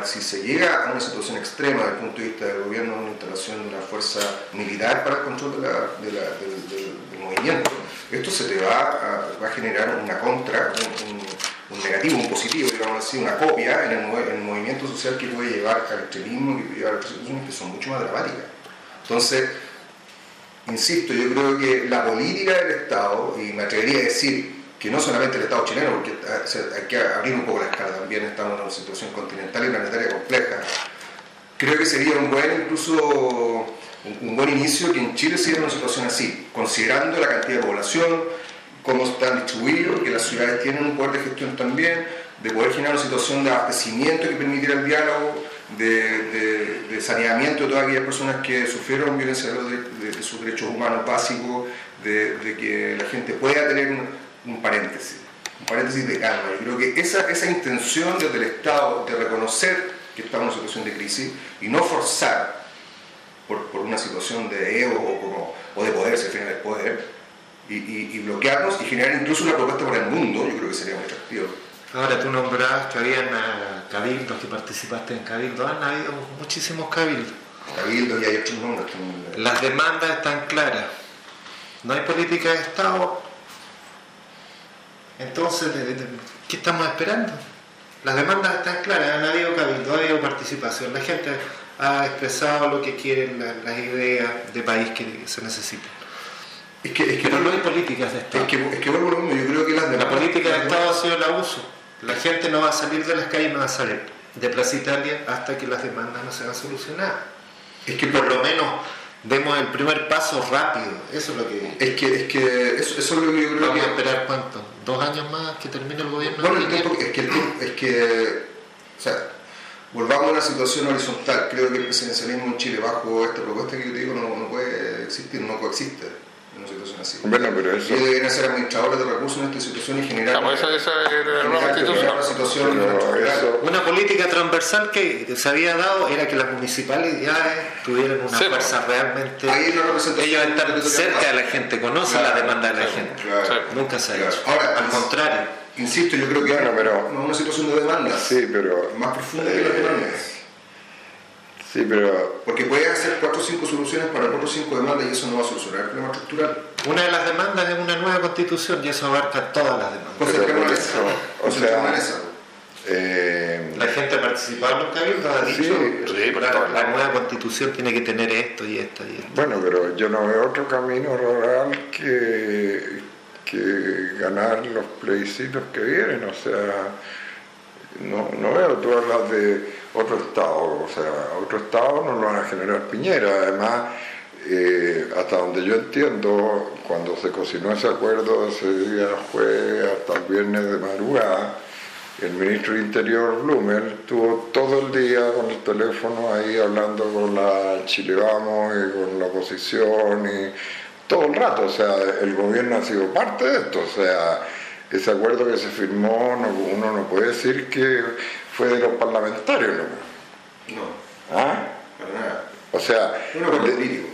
S5: si se llega a una situación extrema desde el punto de vista del gobierno, una instalación de una fuerza militar para el control de la, del, movimiento, esto se te va a, va a generar una contra, un negativo, un positivo, digamos así, una copia en el, movimiento social que puede llevar al extremismo, que puede llevar a persecuciones que son mucho más dramáticas. Entonces, insisto, yo creo que la política del Estado, y me atrevería a decir que no solamente el Estado chileno, porque hay que abrir un poco la escala, también estamos en una situación continental y planetaria compleja, creo que sería un buen, incluso un buen inicio que en Chile se diera una situación así, considerando la cantidad de población, cómo están distribuidos, que las ciudades tienen un poder de gestión también, de poder generar una situación de abastecimiento que permitiera el diálogo, de, saneamiento de todas aquellas personas que sufrieron violencia de, sus derechos humanos básicos, de, que la gente pueda tener un, paréntesis, un paréntesis de calma. Yo creo que esa, esa intención desde el Estado de reconocer que estamos en una situación de crisis y no forzar por, por una situación de ego o, o de poder, se refiere al poder, y, bloquearnos y generar incluso una propuesta para el mundo, yo creo que sería muy atractivo.
S2: Ahora tú nombrabas que habían cabildos, que participaste en cabildos, han habido muchísimos cabildos.
S5: Cabildos y hay otros nombres
S2: Las demandas están claras, no hay política de Estado, entonces, ¿qué estamos esperando? Las demandas están claras, han habido cabildos, ha habido participación, la gente ha expresado lo que quieren, las ideas de país que se necesitan.
S5: Es que, es que
S2: Pero no hay políticas de Estado.
S5: Es que, es que mismo, yo creo que las
S2: La política de Estado ha sido el abuso. La gente no va a salir de las calles, no va a salir de Plaza Italia hasta que las demandas no sean solucionadas. Es que por lo menos demos el primer paso rápido. Eso es lo que.
S5: Es que, es que eso, es lo que yo creo
S2: Vamos a esperar cuánto? ¿Dos años más que termine el gobierno?
S5: Bueno, el tiempo, es que, el es que. O sea, volvamos a una situación horizontal. Creo que el presidencialismo en Chile, bajo esta propuesta que yo te digo, no, no puede existir, no coexiste una situación así.
S4: Bueno, pero eso...
S5: Y deberían ser administradores de recursos en esta situación y generar...
S3: Claro, esa, esa era
S5: una situación
S2: Una política transversal que se había dado era que las municipalidades tuvieran una fuerza realmente...
S5: Ahí
S2: Ellos están cerca de la gente, conocen la demanda de la gente. Nunca se ha hecho.
S5: Ahora,
S2: al contrario.
S5: Insisto, yo creo que
S4: bueno, pero,
S5: no es una situación de demanda.
S4: Sí, pero...
S5: Más profunda que las demandas.
S4: Sí, pero...
S5: Porque puede hacer cuatro o cinco soluciones para cuatro o cinco demandas y eso no va a solucionar el problema estructural.
S2: Una de las demandas es una nueva constitución y eso abarca todas las demandas.
S5: Cosa que no es
S4: O sea, eh,
S2: la gente ha participado en los cabildos, ha dicho
S4: sí,
S2: la, la, nueva constitución tiene que tener esto y esto y esto.
S4: Bueno, pero yo no veo otro camino rural que, que ganar los plebiscitos que vienen, o sea, no, no veo todas las de otro Estado, o sea, otro Estado no lo van a generar Piñera, además, eh, hasta donde yo entiendo, cuando se cocinó ese acuerdo, ese día fue hasta el viernes de madrugada, el ministro de Interior Blumer estuvo todo el día con el teléfono ahí hablando con la Chile Vamos y con la oposición y todo el rato, o sea, el gobierno ha sido parte de esto, o sea, ese acuerdo que se firmó, uno no puede decir que fue de los parlamentarios,
S5: ¿no? No.
S4: ¿Ah?
S5: Para nada.
S4: O sea,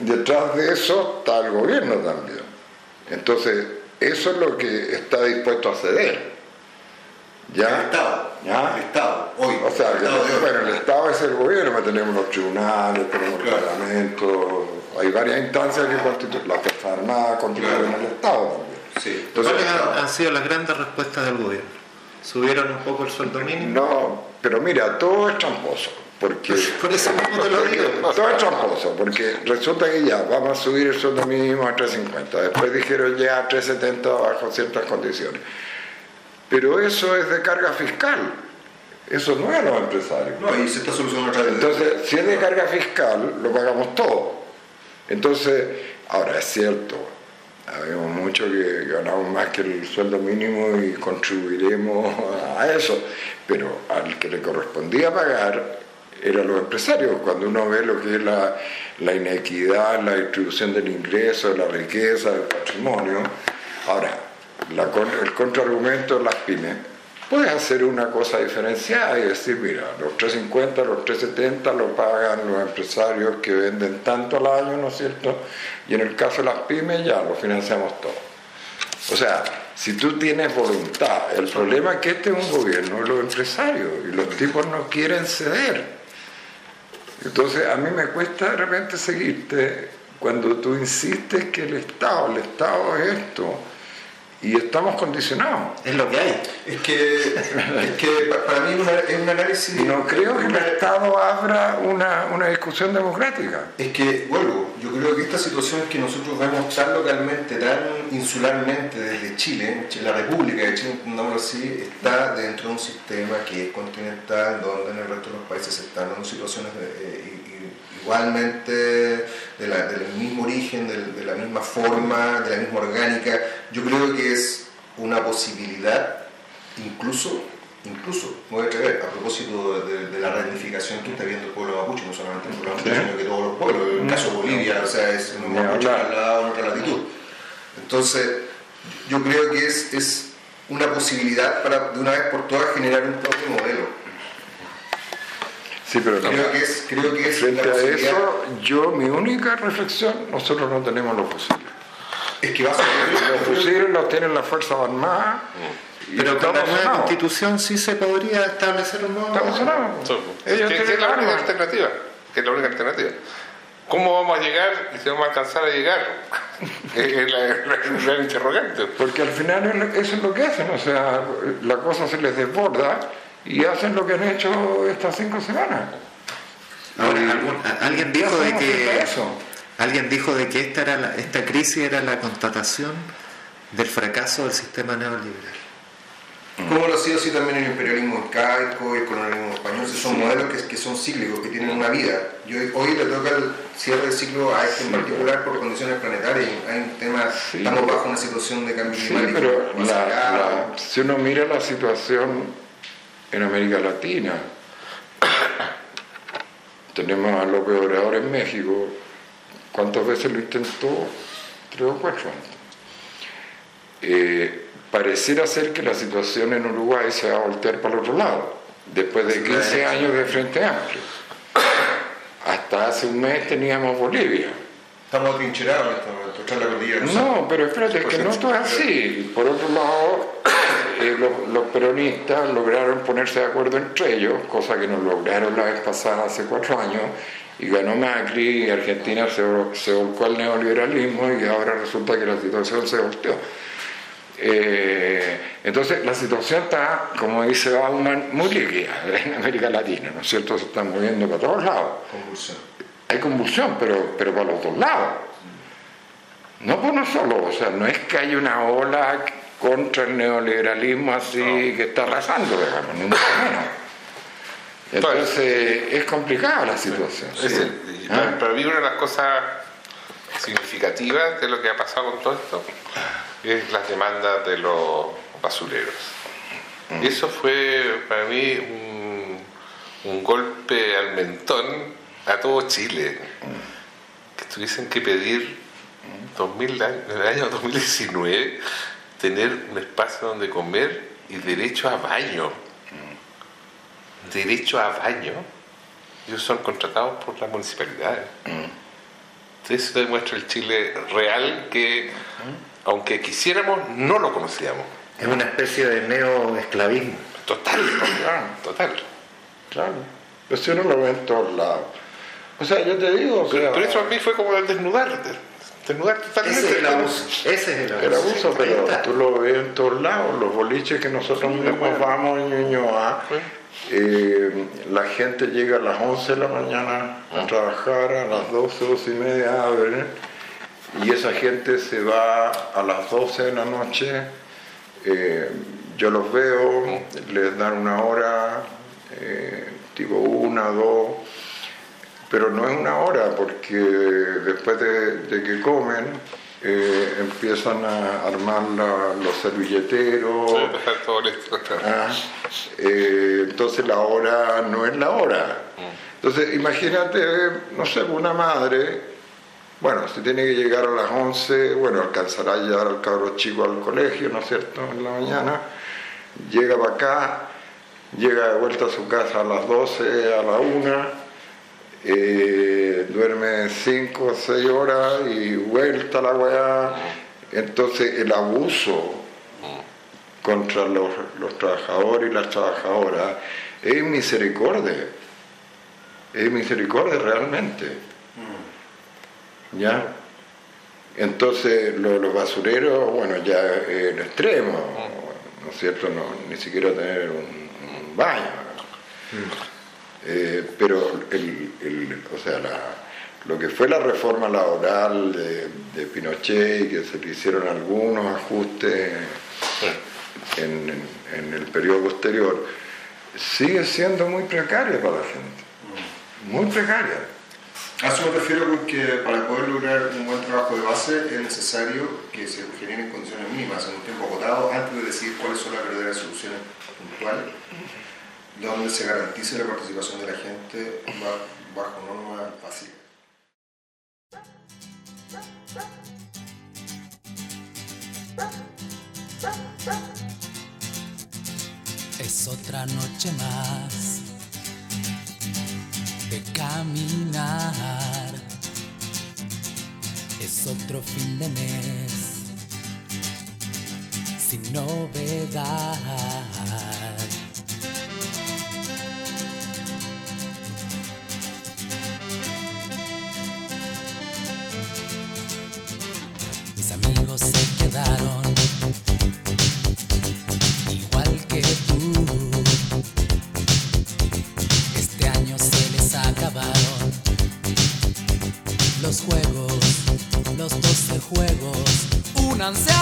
S4: detrás de eso está el gobierno también. Entonces, eso es lo que está dispuesto a ceder.
S5: ¿Ya? El Estado.
S4: ¿Ya?
S5: El Estado, hoy.
S4: O sea, el Estado, bueno, el Estado es el gobierno, tenemos los tribunales, tenemos el Parlamento, hay varias instancias que constituyen, las Fuerzas Armadas constituyen el Estado también.
S5: Sí.
S4: Entonces,
S2: ¿Cuáles han, han sido las grandes respuestas del gobierno? ¿Subieron un poco el sueldo mínimo?
S4: no, pero mira, todo es tramposo. Porque
S2: Por eso mismo te lo digo.
S4: Todo es tramposo, porque resulta que ya vamos a subir el sueldo mínimo a 3.50, después dijeron ya a 3.70 bajo ciertas condiciones. Pero eso es de carga fiscal, eso no es a los empresarios.
S5: No, y se está solucionando.
S4: Entonces, si es de carga fiscal, lo pagamos todo. Entonces, ahora es cierto, habemos mucho que ganamos más que el sueldo mínimo y contribuiremos a eso, pero al que le correspondía pagar eran los empresarios. Cuando uno ve lo que es la, la inequidad, la distribución del ingreso, la riqueza, del patrimonio, ahora, el contraargumento de las pymes, puedes hacer una cosa diferenciada y decir, mira, los 350, los 370 lo pagan los empresarios que venden tanto al año, ¿no es cierto? Y en el caso de las pymes ya lo financiamos todo. O sea, si tú tienes voluntad, el problema es que este es un gobierno de los empresarios y los tipos no quieren ceder. Entonces a mí me cuesta de repente seguirte cuando tú insistes que el Estado, el Estado es esto, y estamos condicionados.
S2: Es lo que hay.
S5: Es que, es que pa- para mí es, una- es un análisis...
S4: Y no creo que el Estado abra una, una discusión democrática.
S5: Es que, vuelvo, yo creo que esta situación que nosotros vemos tan localmente, tan insularmente desde Chile, la República de Chile, entendámoslo así, está dentro de un sistema que es continental, donde en el resto de los países se están dando situaciones de- eh, igualmente de la- del mismo origen, del- de, la misma forma, de la misma orgánica. Yo creo que es una posibilidad, incluso incluso, voy a atrever, a propósito de, de la reunificación que está viendo el pueblo mapuche, no solamente el pueblo mapuche, sino que todos los pueblos, en el caso de Bolivia, o sea, es un mapuche trasladado en otra latitud. Entonces, yo creo que es, es una posibilidad para de una vez por todas generar un propio modelo.
S4: Sí, pero no.
S5: Creo que es, creo que es
S4: Frente
S5: la
S4: a eso, yo, mi única reflexión, nosotros no tenemos los fusiles.
S5: es que va a ser
S4: Los fusiles los tienen las Fuerzas Armadas. y
S2: Pero con la
S4: estamos
S2: nueva constitución sí se podría establecer un nuevo
S4: Estamos sonados.
S3: So,
S4: Ellos
S3: que es
S4: tienen
S3: la única alternativa. Que es la única alternativa. ¿Cómo vamos a llegar y si vamos a alcanzar a llegar? es la, la gran interrogante.
S4: Porque al final eso es lo que hacen, o sea, la cosa se les desborda y hacen lo que han hecho estas cinco semanas.
S2: Ahora, algún- alguien dijo de que
S4: eso?
S2: alguien dijo de que esta era la- esta crisis era la constatación del fracaso del sistema neoliberal.
S5: Como lo ha sido así también el imperialismo incaico y el colonialismo español, son modelos que, que son cíclicos, que tienen una vida. Y hoy, le toca el cierre de ciclo a este en particular por condiciones planetarias. Hay un tema,
S4: Sí.
S5: estamos bajo una situación de cambio
S4: Sí,
S5: climático.
S4: pero
S5: más
S4: la- la- si uno mira la situación en América Latina, tenemos a López Obrador en México, ¿cuántas veces lo intentó? Tres o cuatro. Eh, pareciera ser que la situación en Uruguay se va a voltear para el otro lado, después de 15 años de Frente Amplio. Hasta hace un mes teníamos Bolivia.
S5: Estamos atrincherados en este momento, la.
S4: No, pero espérate, que no todo es así. Por otro lado, eh, los, los peronistas lograron ponerse de acuerdo entre ellos, cosa que no lograron la vez pasada hace cuatro años, y ganó Macri y Argentina se, se volcó al neoliberalismo y ahora resulta que la situación se volteó. Eh, entonces la situación está, como dice Bauman, muy líquida en América Latina, ¿no es cierto? Se están moviendo para todos lados.
S5: Convulsión.
S4: Hay convulsión, pero, pero para los dos lados. No por uno solo, o sea, no es que haya una ola contra el neoliberalismo así que está arrasando, digamos, ni mucho menos. Entonces es complicada la situación.
S3: Y
S4: ¿Ah?
S3: para, mí una de las cosas significativas de lo que ha pasado con todo esto es las demandas de los basureros.
S4: Mm.
S3: Y eso fue para mí un, un golpe al mentón a todo Chile. Que tuviesen que pedir 2000 años- en el año 2019 tener un espacio donde comer y derecho a baño. Derecho a baño. Ellos son contratados por las municipalidades. Entonces eso demuestra el Chile real que, aunque quisiéramos, no lo conocíamos.
S2: Es una especie de neoesclavismo.
S3: Total, total.
S4: Claro. Pero si uno lo ve en todos lados. O sea, yo te digo, o sea,
S3: Pero, pero eso a mí fue como el desnudarte. Totalmente.
S2: Ese es el abuso. Ese es el abuso.
S4: El abuso, pero tú lo ves en todos lados, los boliches que nosotros mismos vamos en Ñuñoa, eh, la gente llega a las 11 de la mañana a trabajar, a las 12, 12 y media abren, y esa gente se va a las 12 de la noche, eh, yo los veo, les dan una hora, eh, tipo una, dos, pero no es una hora porque después de, de que comen eh, empiezan a armar la- los servilleteros.
S3: Sí, todo listo.
S4: ah, eh, entonces la hora no es la hora. Entonces imagínate, no sé, una madre, bueno, si tiene que llegar a las 11, bueno, alcanzará a llevar al cabro chico al colegio, ¿no es cierto?, en la mañana, llega para acá, llega de vuelta a su casa a las 12, a la 1, eh, duerme 5 o 6 horas y vuelta la weá. Entonces el abuso contra los, los trabajadores y las trabajadoras es misericordia. Es misericordia realmente. ¿Ya? Entonces lo- los basureros, bueno, ya el extremo, ¿no es cierto? No, ni siquiera tener un, un baño. Eh, pero el, o sea, la- lo que fue la reforma laboral de, Pinochet y que se le hicieron algunos ajustes en, el periodo posterior, sigue siendo muy precaria para la gente. Muy precaria.
S5: A eso me refiero con que para poder lograr un buen trabajo de base es necesario que se generen condiciones mínimas en un tiempo acotado antes de decidir cuáles son las verdaderas soluciones puntuales, donde se garantice la participación de la gente ba- bajo normas básicas.
S7: Es otra noche más de caminar. Es otro fin de mes sin novedad. Igual que tú. Este año se les acabaron los juegos, los 12 juegos. Únanse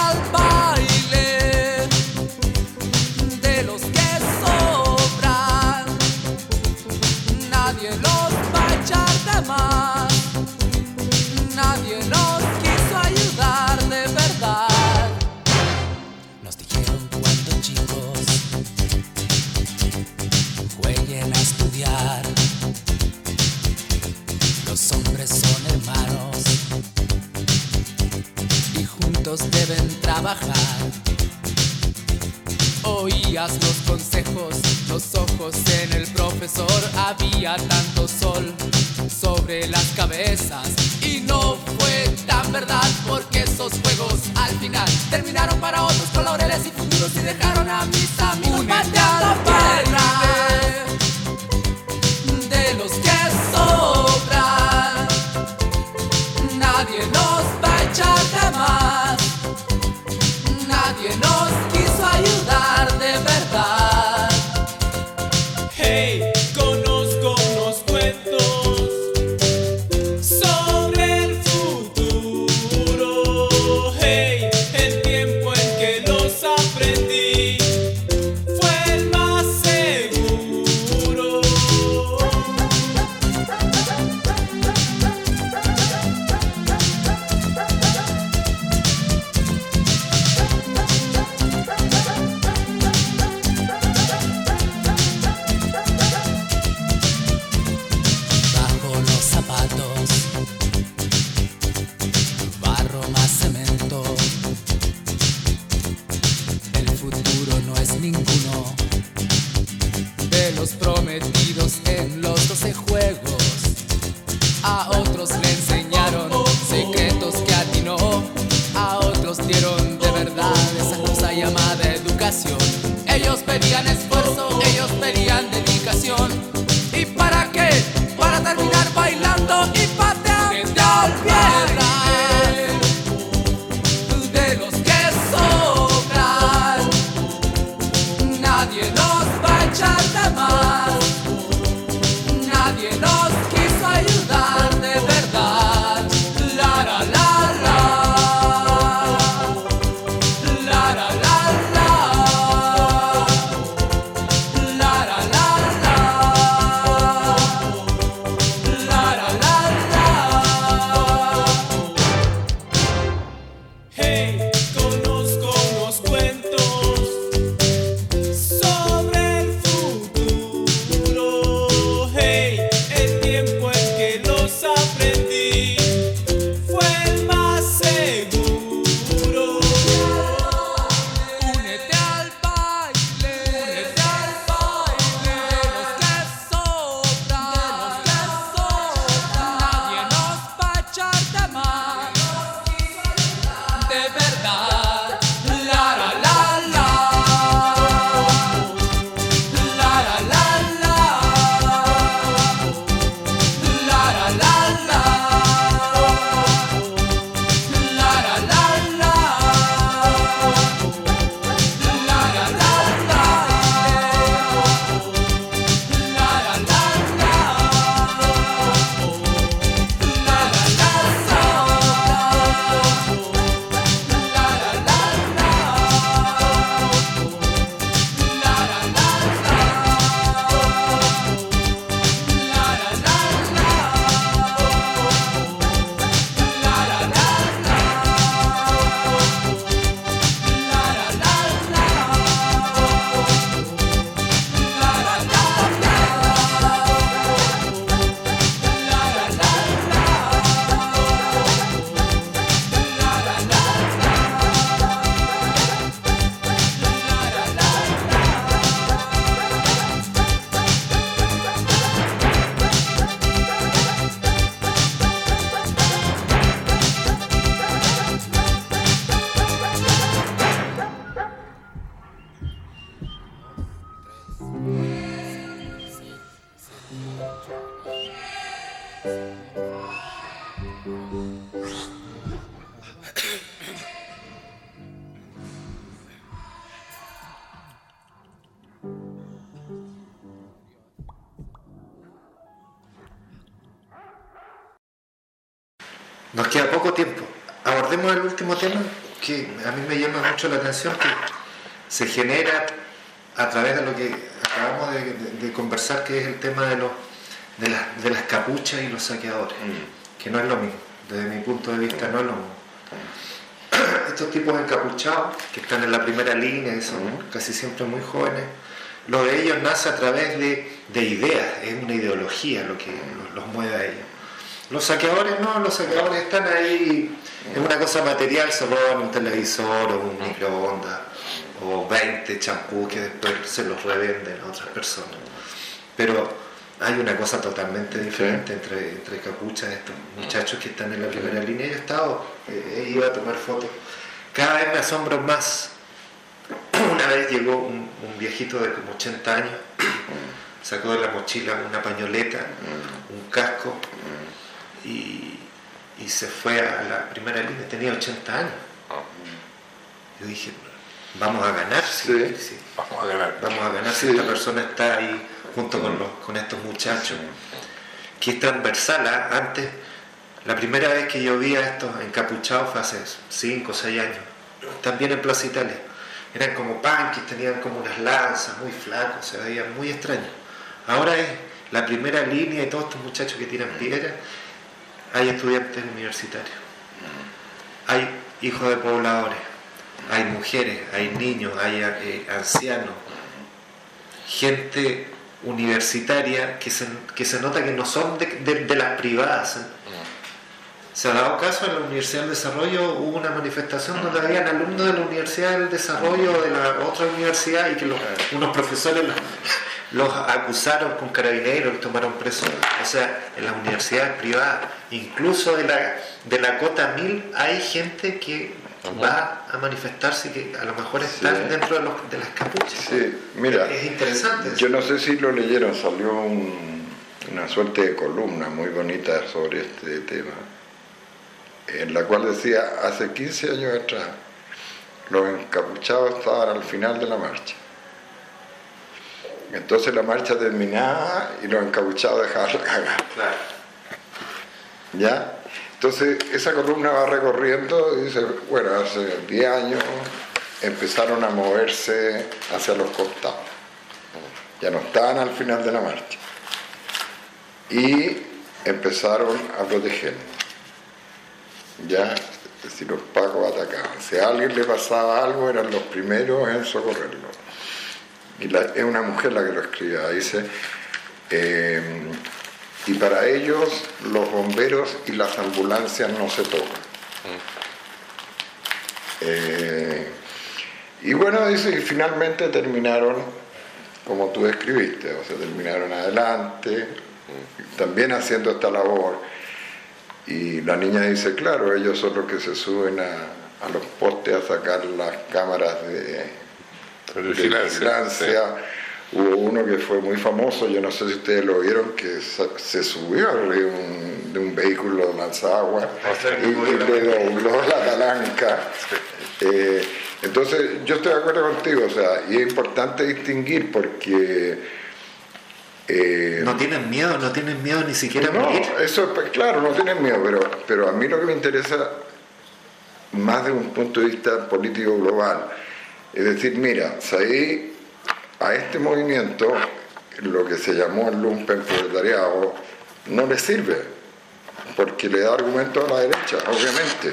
S7: Nos
S2: queda poco tiempo. Abordemos el último tema que a mí me llama mucho la atención, que se genera a través de lo que acabamos de, conversar, que es el tema de, los, de, las capuchas y los saqueadores, mm. que no es lo mismo, desde mi punto de vista no es lo mismo. Estos tipos encapuchados, que están en la primera línea y son mm. casi siempre muy jóvenes, lo de ellos nace a través de, ideas, es una ideología lo que los mueve a ellos. Los saqueadores no, los saqueadores están ahí en una cosa material, se roban un televisor o un microondas o 20 champús que después se los revenden a otras personas. Pero hay una cosa totalmente diferente entre, entre capuchas, estos muchachos que están en la primera línea. Yo he estado, eh, iba a tomar fotos. Cada vez me asombro más. Una vez llegó un, un viejito de como 80 años, sacó de la mochila una pañoleta, un casco y, se fue a la primera línea, tenía 80 años. Ah. Yo dije, vamos a ganar, sí,
S3: vamos a ganar.
S2: Vamos a ganar si esta persona está ahí junto con, los, con estos muchachos. Que es transversal, ¿ah? antes, la primera vez que yo vi a estos encapuchados fue hace 5 o 6 años, también en Plaza Italia. Eran como punkies, tenían como unas lanzas, muy flacos, se veían muy extraños. Ahora es la primera línea de todos estos muchachos que tiran piedras hay estudiantes universitarios, hay hijos de pobladores, hay mujeres, hay niños, hay eh, ancianos, gente universitaria que se, que se nota que no son de, las privadas. Se ha dado caso en la Universidad del Desarrollo, hubo una manifestación donde habían alumnos de la Universidad del Desarrollo de la otra universidad y que unos profesores los acusaron con carabineros, los tomaron presos. O sea, en las universidades privadas, incluso de la, de la cota 1000, hay gente que va a manifestarse y que a lo mejor están dentro de, los, de, las capuchas.
S4: Sí, mira,
S2: es interesante.
S4: Yo no sé si lo leyeron, salió una suerte de columna muy bonita sobre este tema, en la cual decía, hace 15 años atrás, los encapuchados estaban al final de la marcha entonces la marcha terminaba y los encabuchados dejaban la cagada. ¿Ya? Entonces esa columna va recorriendo y dice, bueno, hace 10 años empezaron a moverse hacia los costados. Ya no estaban al final de la marcha. Y empezaron a proteger. Ya, si los pacos atacaban. Si a alguien le pasaba algo, eran los primeros en socorrerlo y es una mujer la que lo escribe, dice, eh, y para ellos los bomberos y las ambulancias no se tocan. Eh, y bueno, dice, y finalmente terminaron como tú escribiste, o sea, terminaron adelante, también haciendo esta labor. Y la niña dice, claro, ellos son los que se suben a los postes a sacar las cámaras de,
S3: de vigilancia.
S4: Hubo uno que fue muy famoso, yo no sé si ustedes lo vieron, que se subió de un, de un vehículo lanzagua y, y le dobló la talanca. Eh, entonces, yo estoy de acuerdo contigo, o sea, y es importante distinguir porque...
S2: Eh, no tienen miedo, no tienen miedo ni siquiera
S4: no, Eso, pues, claro, no tienen miedo, pero, pero a mí lo que me interesa, más de un punto de vista político global, es decir, mira, ahí a este movimiento, lo que se llamó el lumpen proletariado, no le sirve, porque le da argumento a la derecha, obviamente.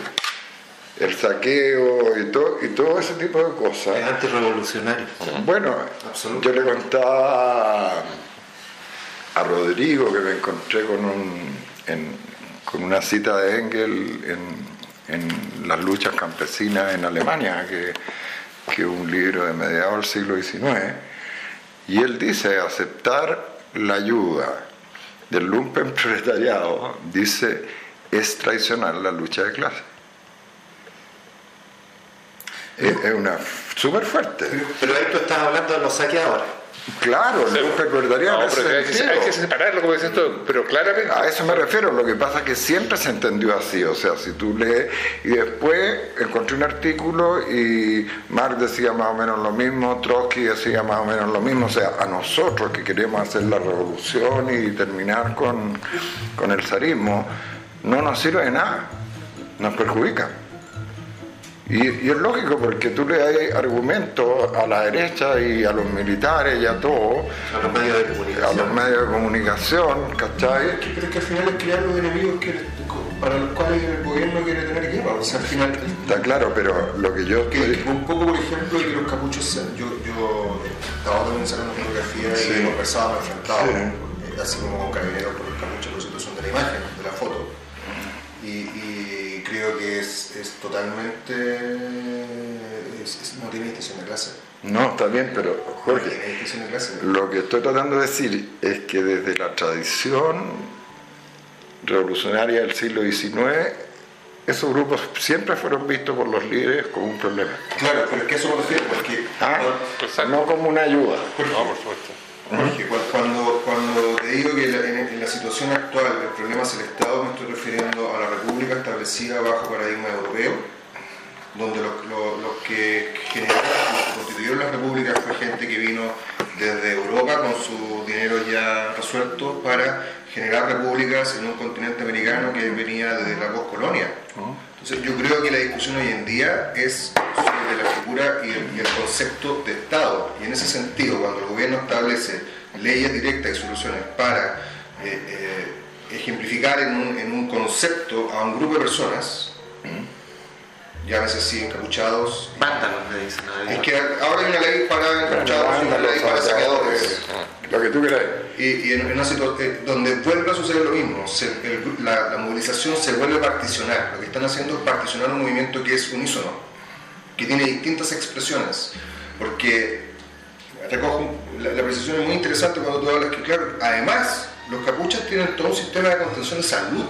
S4: El saqueo y todo, y todo ese tipo de cosas.
S2: Es antirrevolucionario.
S4: Bueno, yo le contaba a Rodrigo que me encontré con, un, con una cita de Engel en, en las luchas campesinas en Alemania, que que un libro de mediados del siglo XIX, y él dice aceptar la ayuda del lumpen proletariado, dice, es traicionar la lucha de clase. Es, una súper fuerte.
S2: Pero ahí tú estás hablando de los saqueadores.
S4: Claro,
S3: Sí. No,
S4: ese
S3: pero hay que, hay que separarlo, como dices tú, pero claramente.
S4: A eso me refiero, lo que pasa es que siempre se entendió así, o sea, si tú lees, y después encontré un artículo y Marx decía más o menos lo mismo, Trotsky decía más o menos lo mismo, o sea, a nosotros que queremos hacer la revolución y terminar con, con el zarismo, no nos sirve de nada, nos perjudica. Y, y es lógico porque tú le das argumentos a la derecha y a los militares y a todos,
S2: A los medios de
S4: a
S2: comunicación.
S4: los medios de comunicación, ¿cachai?
S5: Pero es que al final es crear los enemigos que, para los cuales el gobierno quiere tener guerra. O sea, al final,
S4: Está claro, pero lo que yo
S5: que,
S4: estoy...
S5: un poco, por ejemplo, de que los capuchos, sean- yo, yo estaba también sacando fotografía
S4: Sí.
S5: y conversaba, me enfrentaba,
S4: Sí.
S5: eh, así como con carabineros por los capuchos, por situación de la imagen, de la foto. Y, y creo que es, es totalmente. es- es- no tiene distinción de clase.
S4: No, está bien, pero
S5: No
S4: Jorge,
S5: tiene distinción de clase.
S4: lo que estoy tratando de decir es que desde la tradición revolucionaria del siglo XIX, esos grupos siempre fueron vistos por los líderes como un problema.
S5: Claro, pero es que eso me refiero, porque.
S4: Ah, no como una ayuda.
S3: No, por supuesto.
S5: Jorge, cu- cuando, cuando te digo que la- en, la situación actual el problema es el Estado, me estoy refiriendo a la República establecida bajo paradigma europeo, donde los, que generaron, los que constituyeron las repúblicas fue gente que vino desde Europa con su dinero ya resuelto para generar repúblicas en un continente americano que venía desde la postcolonia. Entonces yo creo que la discusión hoy en día es sobre la figura y el, y el concepto de Estado. Y en ese sentido, cuando el gobierno establece leyes directas y soluciones para eh, eh, ejemplificar en un, en un concepto a un grupo de personas, llámese así encapuchados,
S2: Vándalos, le dicen a
S5: es que ahora hay una ley para encapuchados y una ley para saqueadores.
S4: Lo que tú quieras.
S5: Y, y en, una situación donde vuelve a suceder lo mismo, se- el gru- la, la movilización se vuelve a particionar. Lo que están haciendo es particionar un movimiento que es unísono, que tiene distintas expresiones. Porque recojo la, la precisión es muy interesante cuando tú hablas que, claro, además, los capuchas tienen todo un sistema de contención de salud.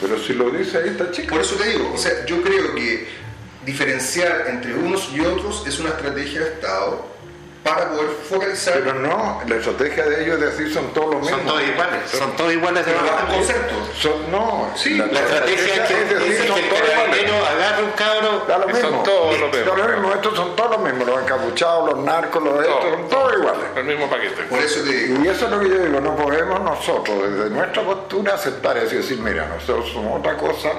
S4: Pero si lo dice ahí esta chica.
S5: Por eso te digo, o sea, yo creo que diferenciar entre unos y otros es una estrategia de Estado para poder focalizar
S4: Pero no, la estrategia de ellos es decir son todos los mismos.
S2: Son todos iguales, son todos iguales de
S5: pero
S2: verdad.
S5: bajo concepto.
S4: Son- no,
S5: Sí,
S2: La estrategia es que,
S4: es decir,
S2: es
S4: son
S2: el
S4: todos iguales.
S2: agarre un cabro
S4: Da lo
S3: Son todos los mismos.
S4: lo mismo, estos son todos los mismos, los encapuchados, los narcos, los estos, son todos iguales.
S3: El mismo paquete.
S5: Por eso te digo,
S4: Y eso es lo que yo digo, no podemos nosotros desde nuestra postura aceptar eso y decir, mira, nosotros somos otra cosa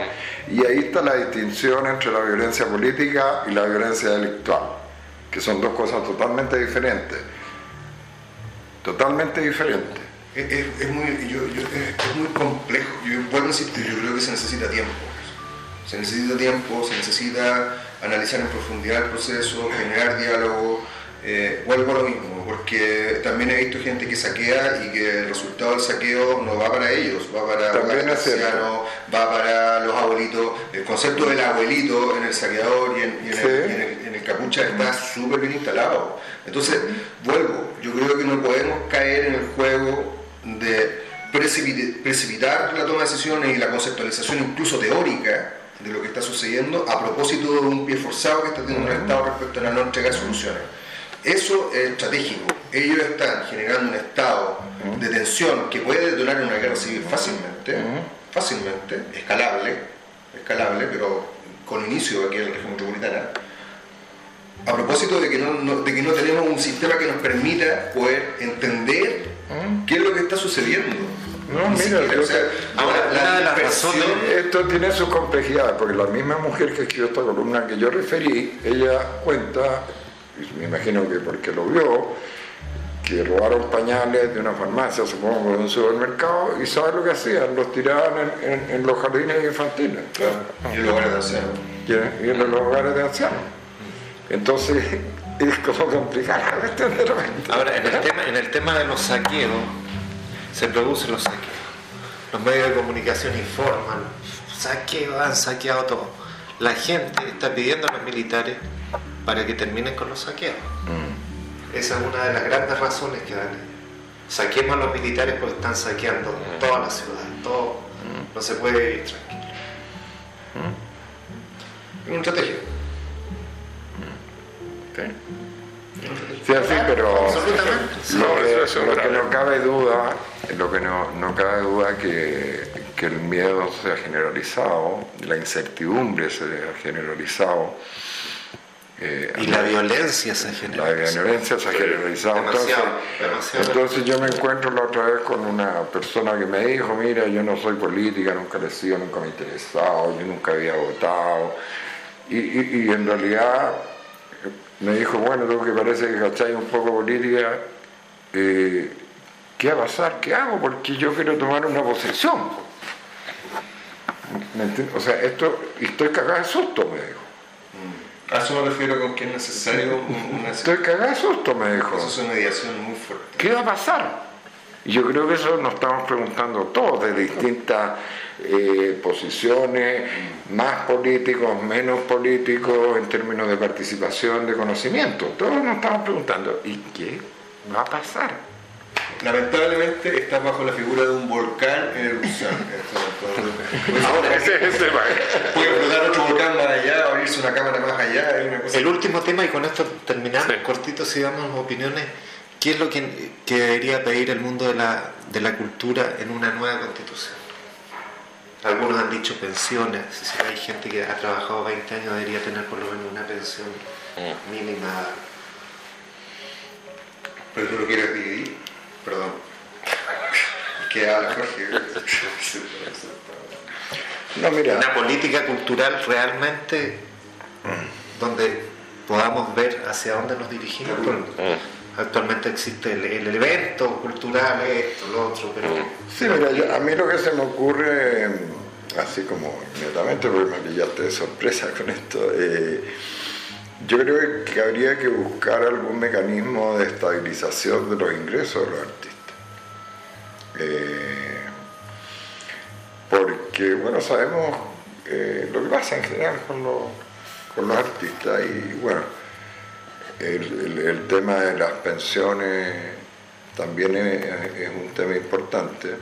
S4: y ahí está la distinción entre la violencia política y la violencia delictual, que son dos cosas totalmente diferentes, totalmente diferentes.
S5: es, muy, yo- es muy complejo. Yo vuelvo a insistir, yo creo que se necesita tiempo. Se necesita tiempo, se necesita analizar en profundidad el proceso, generar diálogo. Eh, vuelvo a lo mismo, porque también he visto gente que saquea y que el resultado del saqueo no va para ellos, va para
S4: cierto.
S5: ancianos, va para los abuelitos. El concepto del abuelito en el saqueador y en, y en
S4: Sí.
S5: el, y en el- en el capucha está súper bien instalado. Entonces, vuelvo, yo creo que no podemos caer en el juego de precipit- precipitar la toma de decisiones y la conceptualización incluso teórica de lo que está sucediendo a propósito de un pie forzado que está teniendo el Estado respecto a la no entrega de soluciones. Eso es estratégico. Ellos están generando un estado de tensión que puede detonar una guerra civil fácilmente, fácilmente, escalable, escalable, pero con inicio aquí en la región metropolitana, a propósito de que no, no- de que no tenemos un sistema que nos permita poder entender qué es lo que está sucediendo.
S4: No,
S5: Ni
S4: mira, yo
S5: o sea,
S4: te-
S2: Ahora,
S5: la- la
S2: de las
S5: dispersión-
S2: razones-
S4: Esto tiene sus complejidades, porque la misma mujer que escribió esta columna que yo referí, ella cuenta, me imagino que porque lo vio, que robaron pañales de una farmacia, supongo, de un supermercado, y ¿sabes lo que hacían? Los tiraban en, en- en los jardines infantiles
S5: y en lugares de ancianos.
S4: y en, y en los hogares de ancianos. Entonces, es como complicada la cuestión de repente.
S2: Ahora, en el, tema, en el tema de los saqueos, se producen los saqueos. Los medios de comunicación informan, saqueo, han saqueado todo. La gente está pidiendo a los militares para que terminen con los saqueos. Esa es una de las grandes razones que dan ellos. Saquemos a los militares porque están saqueando toda la ciudad, todo. No se puede vivir tranquilo.
S5: Es una estrategia.
S4: Sí, así, pero
S3: Absolutamente.
S4: lo que, lo que no cabe duda, lo que no, no cabe duda que, que el miedo se ha generalizado, la incertidumbre se ha generalizado. Eh,
S2: Y la violencia se
S4: la
S2: genera.
S4: violencia se ha generalizado. Entonces,
S2: demasiado, demasiado.
S4: entonces yo me encuentro la otra vez con una persona que me dijo, mira, yo no soy política, nunca le he sido, nunca me he interesado, yo nunca había votado. Y, y- y en realidad me dijo, bueno, tú que parece que cacháis un poco política, eh, ¿qué va a pasar? ¿Qué hago? Porque yo quiero tomar una posición. ¿Me entiendes? O sea, esto, y estoy cagado de susto, me dijo.
S5: A eso me refiero con que es necesario un- una
S4: Estoy cagado susto, me dijo.
S5: proceso de mediación muy fuerte.
S4: ¿Qué va a pasar? Yo creo que eso nos estamos preguntando todos de distintas eh, posiciones, más políticos, menos políticos, en términos de participación, de conocimiento. Todos nos estamos preguntando, ¿y qué va a pasar?
S5: Lamentablemente estás bajo la figura de un volcán en erupción.
S3: Ahora, ese es el tema.
S5: Puede explotar otro volcán más allá, abrirse una cámara más allá, hay una cosa.
S2: El último tema, y con esto terminamos,
S3: Sí.
S2: cortito, si damos opiniones, ¿qué es lo que, que debería pedir el mundo de la, de la cultura en una nueva constitución? Algunos han dicho pensiones, si hay gente que ha trabajado 20 años debería tener por lo menos una pensión mínima.
S5: Pero tú lo quieres dividir. Perdón. Que habla Jorge.
S4: No, mira,
S2: Una política cultural realmente donde podamos ver hacia dónde nos dirigimos. Actualmente existe el, el evento cultural, esto, lo otro, pero...
S4: sí, mira, yo- a mí lo que se me ocurre, así como inmediatamente, porque me pillaste de sorpresa con esto, eh, yo creo que habría que buscar algún mecanismo de estabilización de los ingresos de los artistas. Eh, porque, bueno, sabemos eh, lo que pasa en general con los, con los artistas y, bueno, el, el- tema de las pensiones también es un tema importante.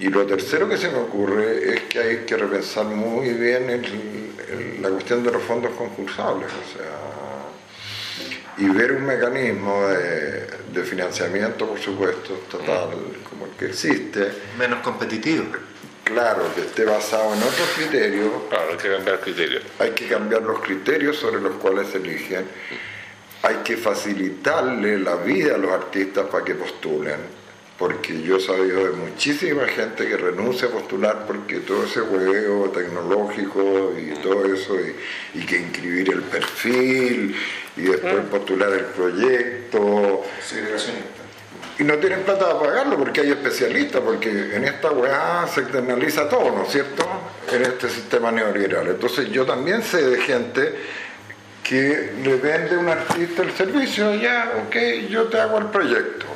S4: Y lo tercero que se me ocurre es que hay que repensar muy bien el- el- la cuestión de los fondos concursables, o sea, y ver un mecanismo de, de financiamiento, por supuesto, estatal, como el que existe,
S2: Menos competitivo.
S4: claro, que esté basado en otros criterios,
S3: Claro, hay que cambiar criterio.
S4: hay que cambiar los criterios sobre los cuales se eligen, hay que facilitarle la vida a los artistas para que postulen, porque yo he sabido de muchísima gente que renuncia a postular porque todo ese juego tecnológico y todo eso, y, y que inscribir el perfil y después postular el proyecto,
S5: Segregacionista.
S4: y no tienen plata para pagarlo porque hay especialistas, porque en esta weá se externaliza todo, ¿no es cierto? En este sistema neoliberal. Entonces yo también sé de gente que le vende a un artista el servicio, ya, ok, yo te hago el proyecto.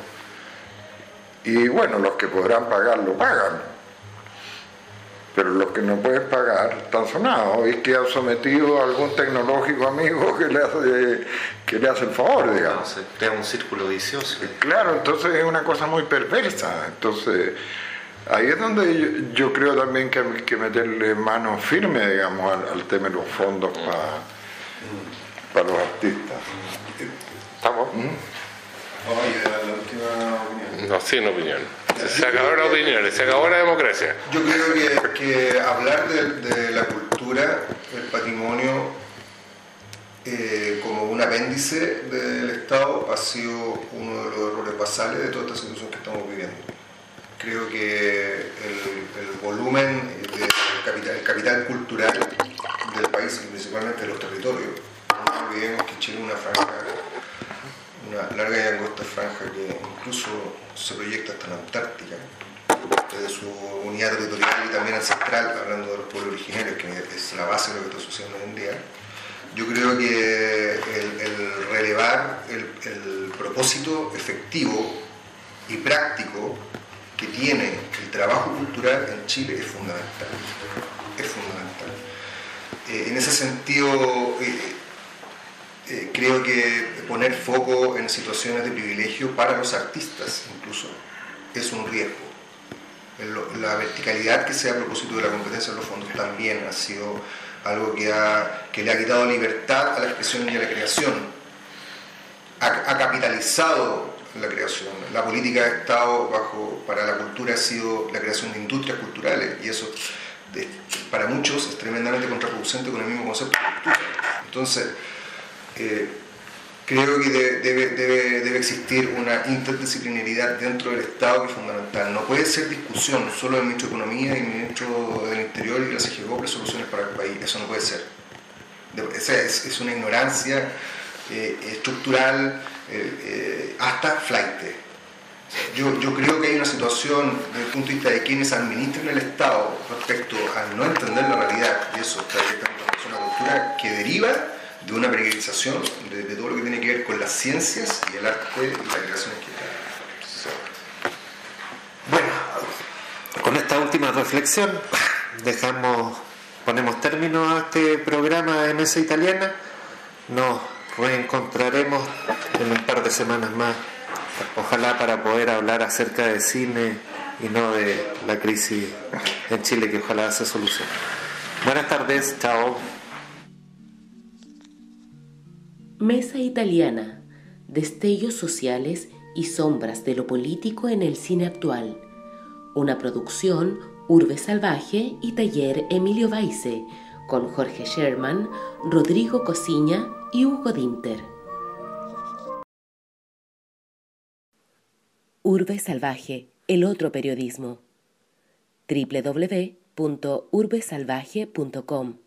S4: Y bueno, los que podrán pagar lo pagan. Pero los que no pueden pagar están sonados y quedan sometidos a algún tecnológico amigo que le hace, que le hace el favor, digamos.
S2: Se crea un círculo vicioso.
S4: Claro, entonces es una cosa muy perversa. Entonces, ahí es donde yo, yo creo también que hay que meterle mano firme, digamos, al, al tema de los fondos para los artistas.
S3: ¿Estamos?
S5: Oye, la última opinión.
S3: No, sin opinión. Se acabaron las opiniones, se acabó la democracia.
S5: Yo creo que, que hablar de, de la cultura, el patrimonio, eh, como un apéndice del Estado ha sido uno de los errores basales de toda esta situación que estamos viviendo. Creo que el, el volumen del capital, el capital cultural del país y principalmente de los territorios, no olvidemos que Chile es una franja, una larga y angosta franja que incluso se proyecta hasta la Antártica desde su unidad territorial y también ancestral, hablando de los pueblos originarios, que es la base de lo que está sucediendo hoy en día, yo creo que el, el relevar el, el propósito efectivo y práctico que tiene el trabajo cultural en Chile es fundamental. Es fundamental. Eh, en ese sentido, eh, eh, creo que poner foco en situaciones de privilegio para los artistas incluso es un riesgo. La verticalidad que se a propósito de la competencia de los fondos también ha sido algo que, ha- que le ha quitado libertad a la expresión y a la creación. ha, capitalizado la creación. La política de Estado bajo, para la cultura ha sido la creación de industrias culturales y eso para muchos es tremendamente contraproducente con el mismo concepto de cultura. Entonces, eh, creo que debe, debe, existir una interdisciplinaridad dentro del Estado que es fundamental. No puede ser discusión solo del ministro de Economía y el ministro del Interior y la CGO soluciones para el país. Eso no puede ser. Es, es una ignorancia eh, estructural eh, hasta flight. Yo, yo, creo que hay una situación desde el punto de vista de quienes administran el Estado respecto a no entender la realidad, y eso está directamente una cultura que deriva de una precarización de, todo lo que tiene que ver con las ciencias y el arte y la creación en
S2: Bueno, con esta última reflexión dejamos, ponemos término a este programa de Mesa Italiana. Nos reencontraremos en un par de semanas más, ojalá para poder hablar acerca de cine y no de la crisis en Chile que ojalá se solucione. Buenas tardes, chao.
S1: Mesa Italiana, destellos sociales y sombras de lo político en el cine actual. Una producción Urbe Salvaje y Taller Emilio Baise, con Jorge Sherman, Rodrigo Cosiña y Hugo Dinter. Urbe Salvaje, el otro periodismo. www.urbesalvaje.com